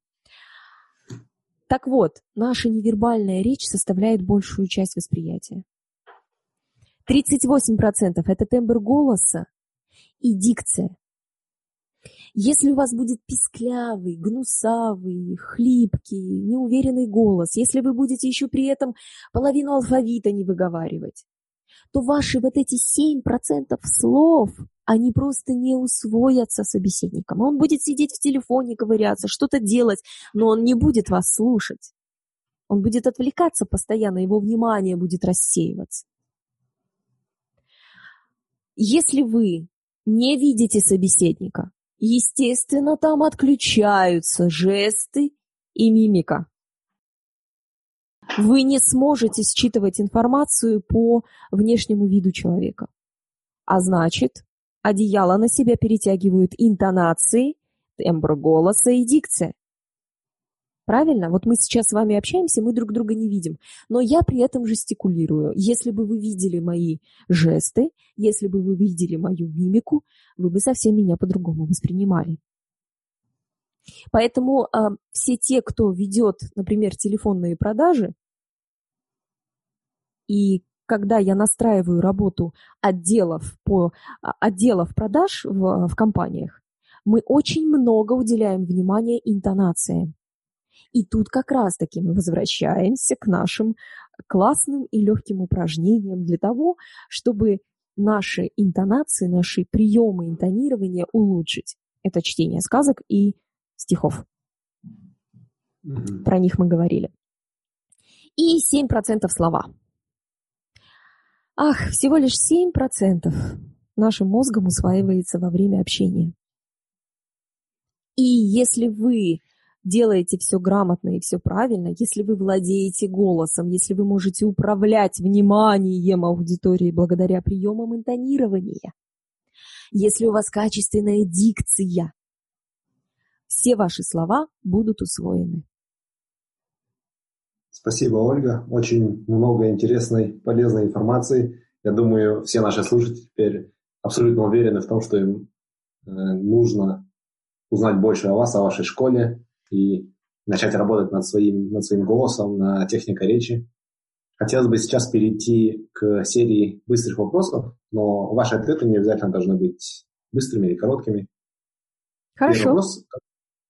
Так вот, наша невербальная речь составляет большую часть восприятия. 38% это тембр голоса и дикция. Если у вас будет писклявый, гнусавый, хлипкий, неуверенный голос, если вы будете еще при этом половину алфавита не выговаривать, то ваши вот эти 7% слов, они просто не усвоятся собеседником. Он будет сидеть в телефоне, ковыряться, что-то делать, но он не будет вас слушать. Он будет отвлекаться постоянно, его внимание будет рассеиваться. Если вы не видите собеседника, естественно, там отключаются жесты и мимика. Вы не сможете считывать информацию по внешнему виду человека. А значит, одеяло на себя перетягивают интонации, тембр голоса и дикция. Правильно? Вот мы сейчас с вами общаемся, мы друг друга не видим. Но я при этом жестикулирую. Если бы вы видели мои жесты, если бы вы видели мою мимику, вы бы совсем меня по-другому воспринимали. Поэтому э, все те, кто ведет, например, телефонные продажи, и когда я настраиваю работу отделов, по, а, отделов продаж в, в компаниях, мы очень много уделяем внимания интонациям. И тут как раз-таки мы возвращаемся к нашим классным и легким упражнениям для того, чтобы наши интонации, наши приемы интонирования улучшить. Это чтение сказок и стихов. Про них мы говорили. И 7% слова. Ах, всего лишь 7% нашим мозгом усваивается во время общения. И если вы делаете все грамотно и все правильно, если вы владеете голосом, если вы можете управлять вниманием аудитории благодаря приемам интонирования, если у вас качественная дикция, все ваши слова будут усвоены. Спасибо, Ольга. Очень много интересной, полезной информации. Я думаю, все наши слушатели теперь абсолютно уверены в том, что им э, нужно узнать больше о вас, о вашей школе и начать работать над своим, над своим голосом, на техникой речи. Хотелось бы сейчас перейти к серии быстрых вопросов, но ваши ответы не обязательно должны быть быстрыми или короткими. Хорошо. Первый вопрос.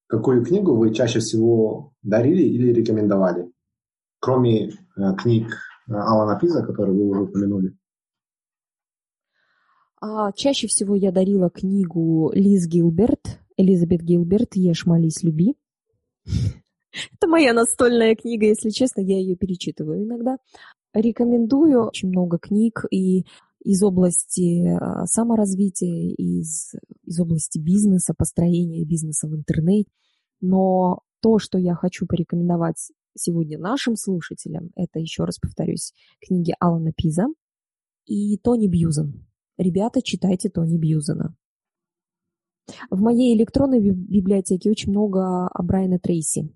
Какую книгу вы чаще всего дарили или рекомендовали? Кроме э, книг э, Алана Пиза, которые вы уже упомянули. А, чаще всего я дарила книгу Лиз Гилберт, Элизабет Гилберт «Ешь, молись, люби». Это моя настольная книга, если честно, я ее перечитываю иногда. Рекомендую очень много книг и из области а, саморазвития, из, из области бизнеса, построения бизнеса в интернете. Но то, что я хочу порекомендовать сегодня нашим слушателям, это, еще раз повторюсь, книги Алана Пиза и Тони Бьюзен. Ребята, читайте Тони Бьюзена. В моей электронной библиотеке очень много Брайана Трейси.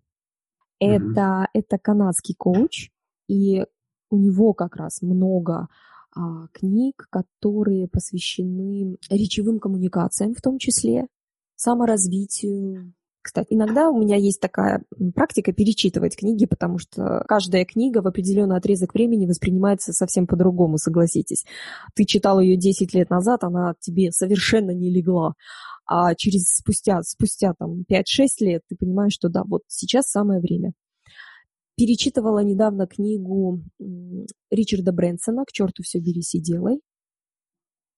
Это, mm-hmm. это канадский коуч, и у него как раз много книг, которые посвящены речевым коммуникациям в том числе, саморазвитию. Кстати, иногда у меня есть такая практика перечитывать книги, потому что каждая книга в определенный отрезок времени воспринимается совсем по-другому, согласитесь. Ты читал ее 10 лет назад, она тебе совершенно не легла а через спустя, спустя там 5-6 лет ты понимаешь, что да, вот сейчас самое время. Перечитывала недавно книгу Ричарда Брэнсона «К черту все берись и делай».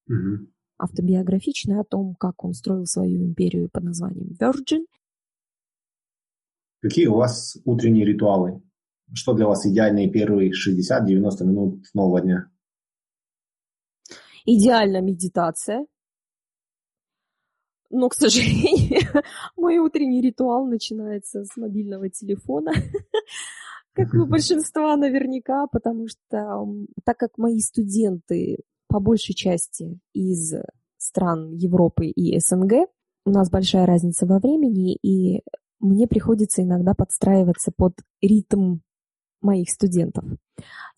Угу. Автобиографичная о том, как он строил свою империю под названием Virgin. Какие у вас утренние ритуалы? Что для вас идеальные первые 60-90 минут нового дня? Идеально медитация – но, к сожалению, мой утренний ритуал начинается с мобильного телефона, как у большинства наверняка, потому что так как мои студенты по большей части из стран Европы и СНГ, у нас большая разница во времени, и мне приходится иногда подстраиваться под ритм моих студентов.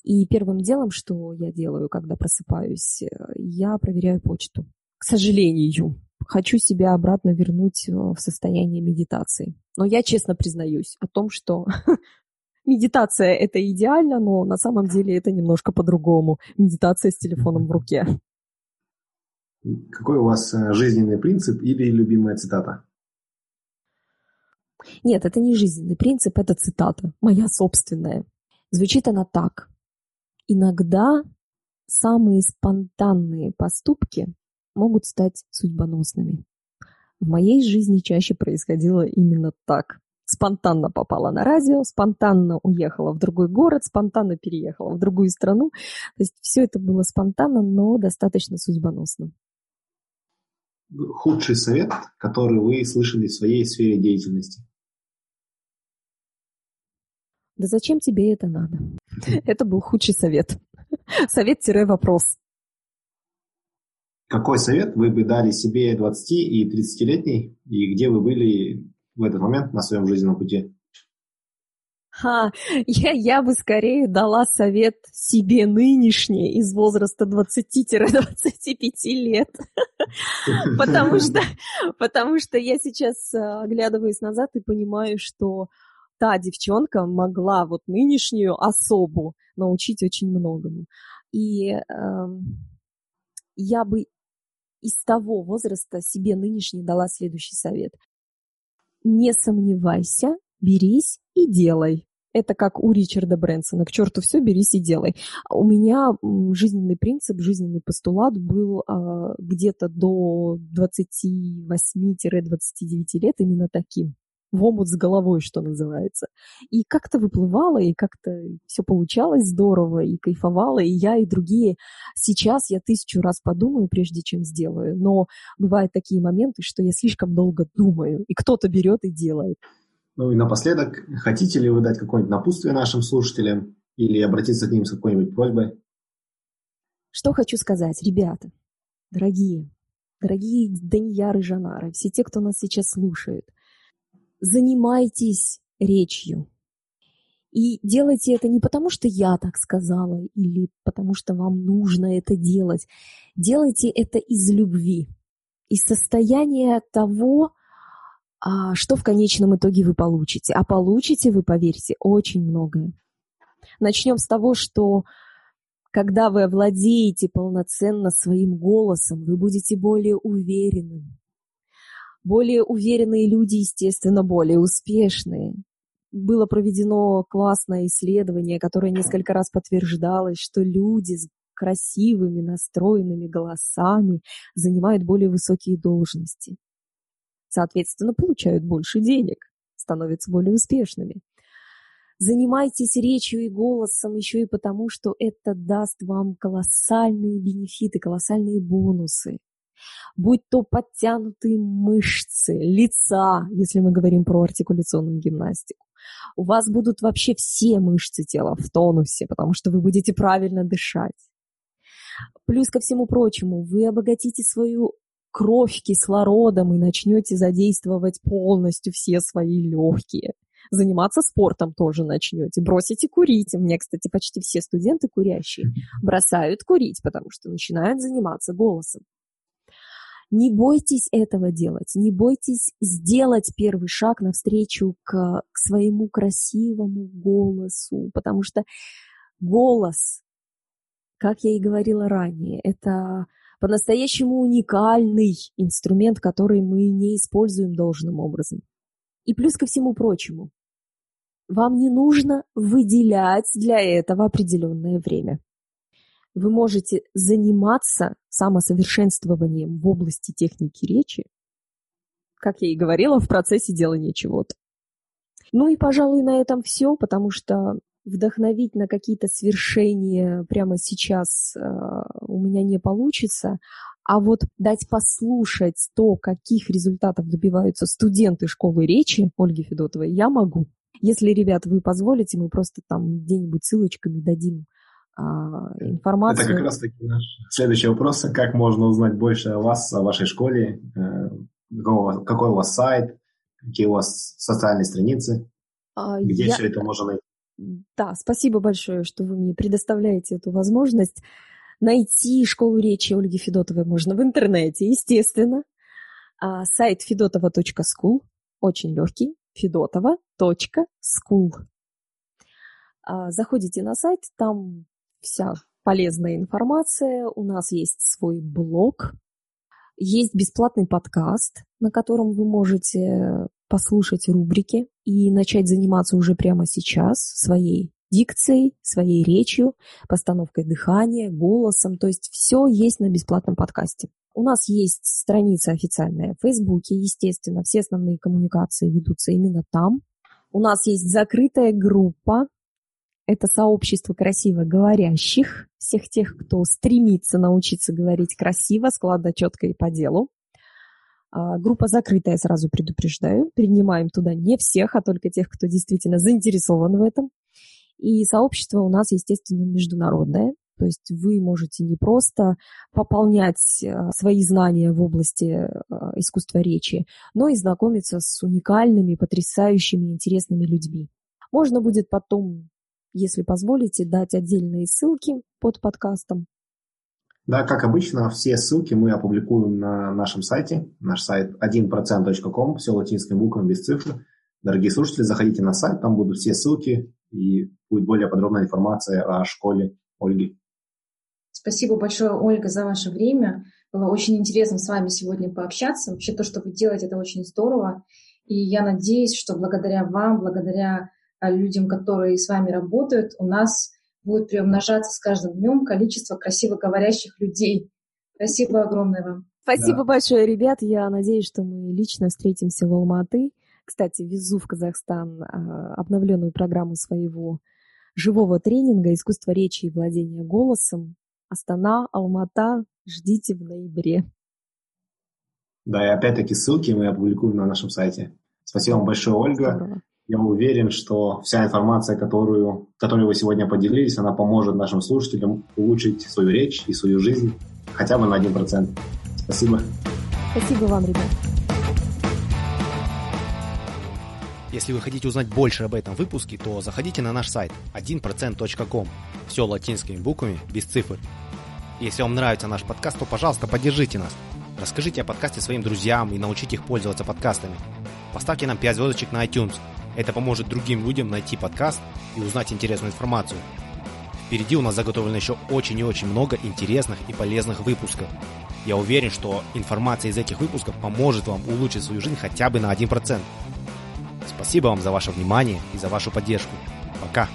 И первым делом, что я делаю, когда просыпаюсь, я проверяю почту. К сожалению, хочу себя обратно вернуть э, в состояние медитации. Но я честно признаюсь о том, что медитация это идеально, но на самом деле это немножко по-другому. Медитация с телефоном в руке. Какой у вас э, жизненный принцип или любимая цитата? Нет, это не жизненный принцип, это цитата, моя собственная. Звучит она так. Иногда самые спонтанные поступки могут стать судьбоносными. В моей жизни чаще происходило именно так. Спонтанно попала на радио, спонтанно уехала в другой город, спонтанно переехала в другую страну. То есть все это было спонтанно, но достаточно судьбоносно. Худший совет, который вы слышали в своей сфере деятельности? Да зачем тебе это надо? Это был худший совет. Совет-вопрос. Какой совет вы бы дали себе 20- и 30-летней, и где вы были в этот момент на своем жизненном пути? Ха, я, я бы скорее дала совет себе нынешней из возраста 20-25 лет. потому, что, потому что я сейчас э, оглядываюсь назад и понимаю, что та девчонка могла вот нынешнюю особу научить очень многому. И э, я бы из того возраста себе нынешний дала следующий совет. Не сомневайся, берись и делай. Это как у Ричарда Брэнсона. К черту все, берись и делай. У меня жизненный принцип, жизненный постулат был э, где-то до 28-29 лет именно таким в омут с головой, что называется. И как-то выплывало, и как-то все получалось здорово, и кайфовало, и я, и другие. Сейчас я тысячу раз подумаю, прежде чем сделаю, но бывают такие моменты, что я слишком долго думаю, и кто-то берет и делает. Ну и напоследок, хотите ли вы дать какое-нибудь напутствие нашим слушателям или обратиться к ним с какой-нибудь просьбой? Что хочу сказать, ребята, дорогие, дорогие Данияры Жанары, все те, кто нас сейчас слушает – занимайтесь речью. И делайте это не потому, что я так сказала, или потому что вам нужно это делать. Делайте это из любви, из состояния того, а, что в конечном итоге вы получите. А получите вы, поверьте, очень многое. Начнем с того, что когда вы овладеете полноценно своим голосом, вы будете более уверенным. Более уверенные люди, естественно, более успешные. Было проведено классное исследование, которое несколько раз подтверждалось, что люди с красивыми, настроенными голосами занимают более высокие должности. Соответственно, получают больше денег, становятся более успешными. Занимайтесь речью и голосом еще и потому, что это даст вам колоссальные бенефиты, колоссальные бонусы. Будь то подтянутые мышцы лица, если мы говорим про артикуляционную гимнастику. У вас будут вообще все мышцы тела в тонусе, потому что вы будете правильно дышать. Плюс ко всему прочему, вы обогатите свою кровь кислородом и начнете задействовать полностью все свои легкие заниматься спортом тоже начнете, бросите курить. У меня, кстати, почти все студенты курящие бросают курить, потому что начинают заниматься голосом. Не бойтесь этого делать, не бойтесь сделать первый шаг навстречу к, к своему красивому голосу, потому что голос, как я и говорила ранее, это по-настоящему уникальный инструмент, который мы не используем должным образом. И плюс ко всему прочему, вам не нужно выделять для этого определенное время. Вы можете заниматься самосовершенствованием в области техники речи, как я и говорила, в процессе делания чего-то. Ну и, пожалуй, на этом все, потому что вдохновить на какие-то свершения прямо сейчас э, у меня не получится, а вот дать послушать то, каких результатов добиваются студенты школы речи Ольги Федотовой, я могу. Если, ребят, вы позволите, мы просто там где-нибудь ссылочками дадим информацию. Это как раз таки наш следующий вопрос. Как можно узнать больше о вас, о вашей школе? Э, какой, у вас сайт? Какие у вас социальные страницы? А, Где я... все это можно найти? Да, спасибо большое, что вы мне предоставляете эту возможность. Найти школу речи Ольги Федотовой можно в интернете, естественно. А, сайт fedotova.school, очень легкий, fedotova.school. А, заходите на сайт, там вся полезная информация. У нас есть свой блог, есть бесплатный подкаст, на котором вы можете послушать рубрики и начать заниматься уже прямо сейчас своей дикцией, своей речью, постановкой дыхания, голосом. То есть все есть на бесплатном подкасте. У нас есть страница официальная в Фейсбуке, естественно, все основные коммуникации ведутся именно там. У нас есть закрытая группа, это сообщество красиво говорящих, всех тех, кто стремится научиться говорить красиво, складно, четко и по делу. А, группа закрытая, сразу предупреждаю. Принимаем туда не всех, а только тех, кто действительно заинтересован в этом. И сообщество у нас, естественно, международное. То есть вы можете не просто пополнять э, свои знания в области э, искусства речи, но и знакомиться с уникальными, потрясающими, интересными людьми. Можно будет потом, если позволите, дать отдельные ссылки под подкастом. Да, как обычно, все ссылки мы опубликуем на нашем сайте. Наш сайт 1%.com, все латинскими буквами без цифр. Дорогие слушатели, заходите на сайт, там будут все ссылки и будет более подробная информация о школе Ольги. Спасибо большое, Ольга, за ваше время. Было очень интересно с вами сегодня пообщаться. Вообще то, что вы делаете, это очень здорово. И я надеюсь, что благодаря вам, благодаря людям, которые с вами работают, у нас будет приумножаться с каждым днем количество красиво говорящих людей. Спасибо огромное вам. Спасибо да. большое, ребят. Я надеюсь, что мы лично встретимся в Алматы. Кстати, везу в Казахстан а, обновленную программу своего живого тренинга «Искусство речи и владения голосом». Астана, Алмата. Ждите в ноябре. Да, и опять-таки ссылки мы опубликуем на нашем сайте. Спасибо вам большое, Ольга. Здорово. Я уверен, что вся информация, которую, которой вы сегодня поделились, она поможет нашим слушателям улучшить свою речь и свою жизнь хотя бы на 1%. Спасибо. Спасибо вам, ребят. Если вы хотите узнать больше об этом выпуске, то заходите на наш сайт 1%.com. Все латинскими буквами, без цифр. Если вам нравится наш подкаст, то, пожалуйста, поддержите нас. Расскажите о подкасте своим друзьям и научите их пользоваться подкастами. Поставьте нам 5 звездочек на iTunes. Это поможет другим людям найти подкаст и узнать интересную информацию. Впереди у нас заготовлено еще очень и очень много интересных и полезных выпусков. Я уверен, что информация из этих выпусков поможет вам улучшить свою жизнь хотя бы на 1%. Спасибо вам за ваше внимание и за вашу поддержку. Пока!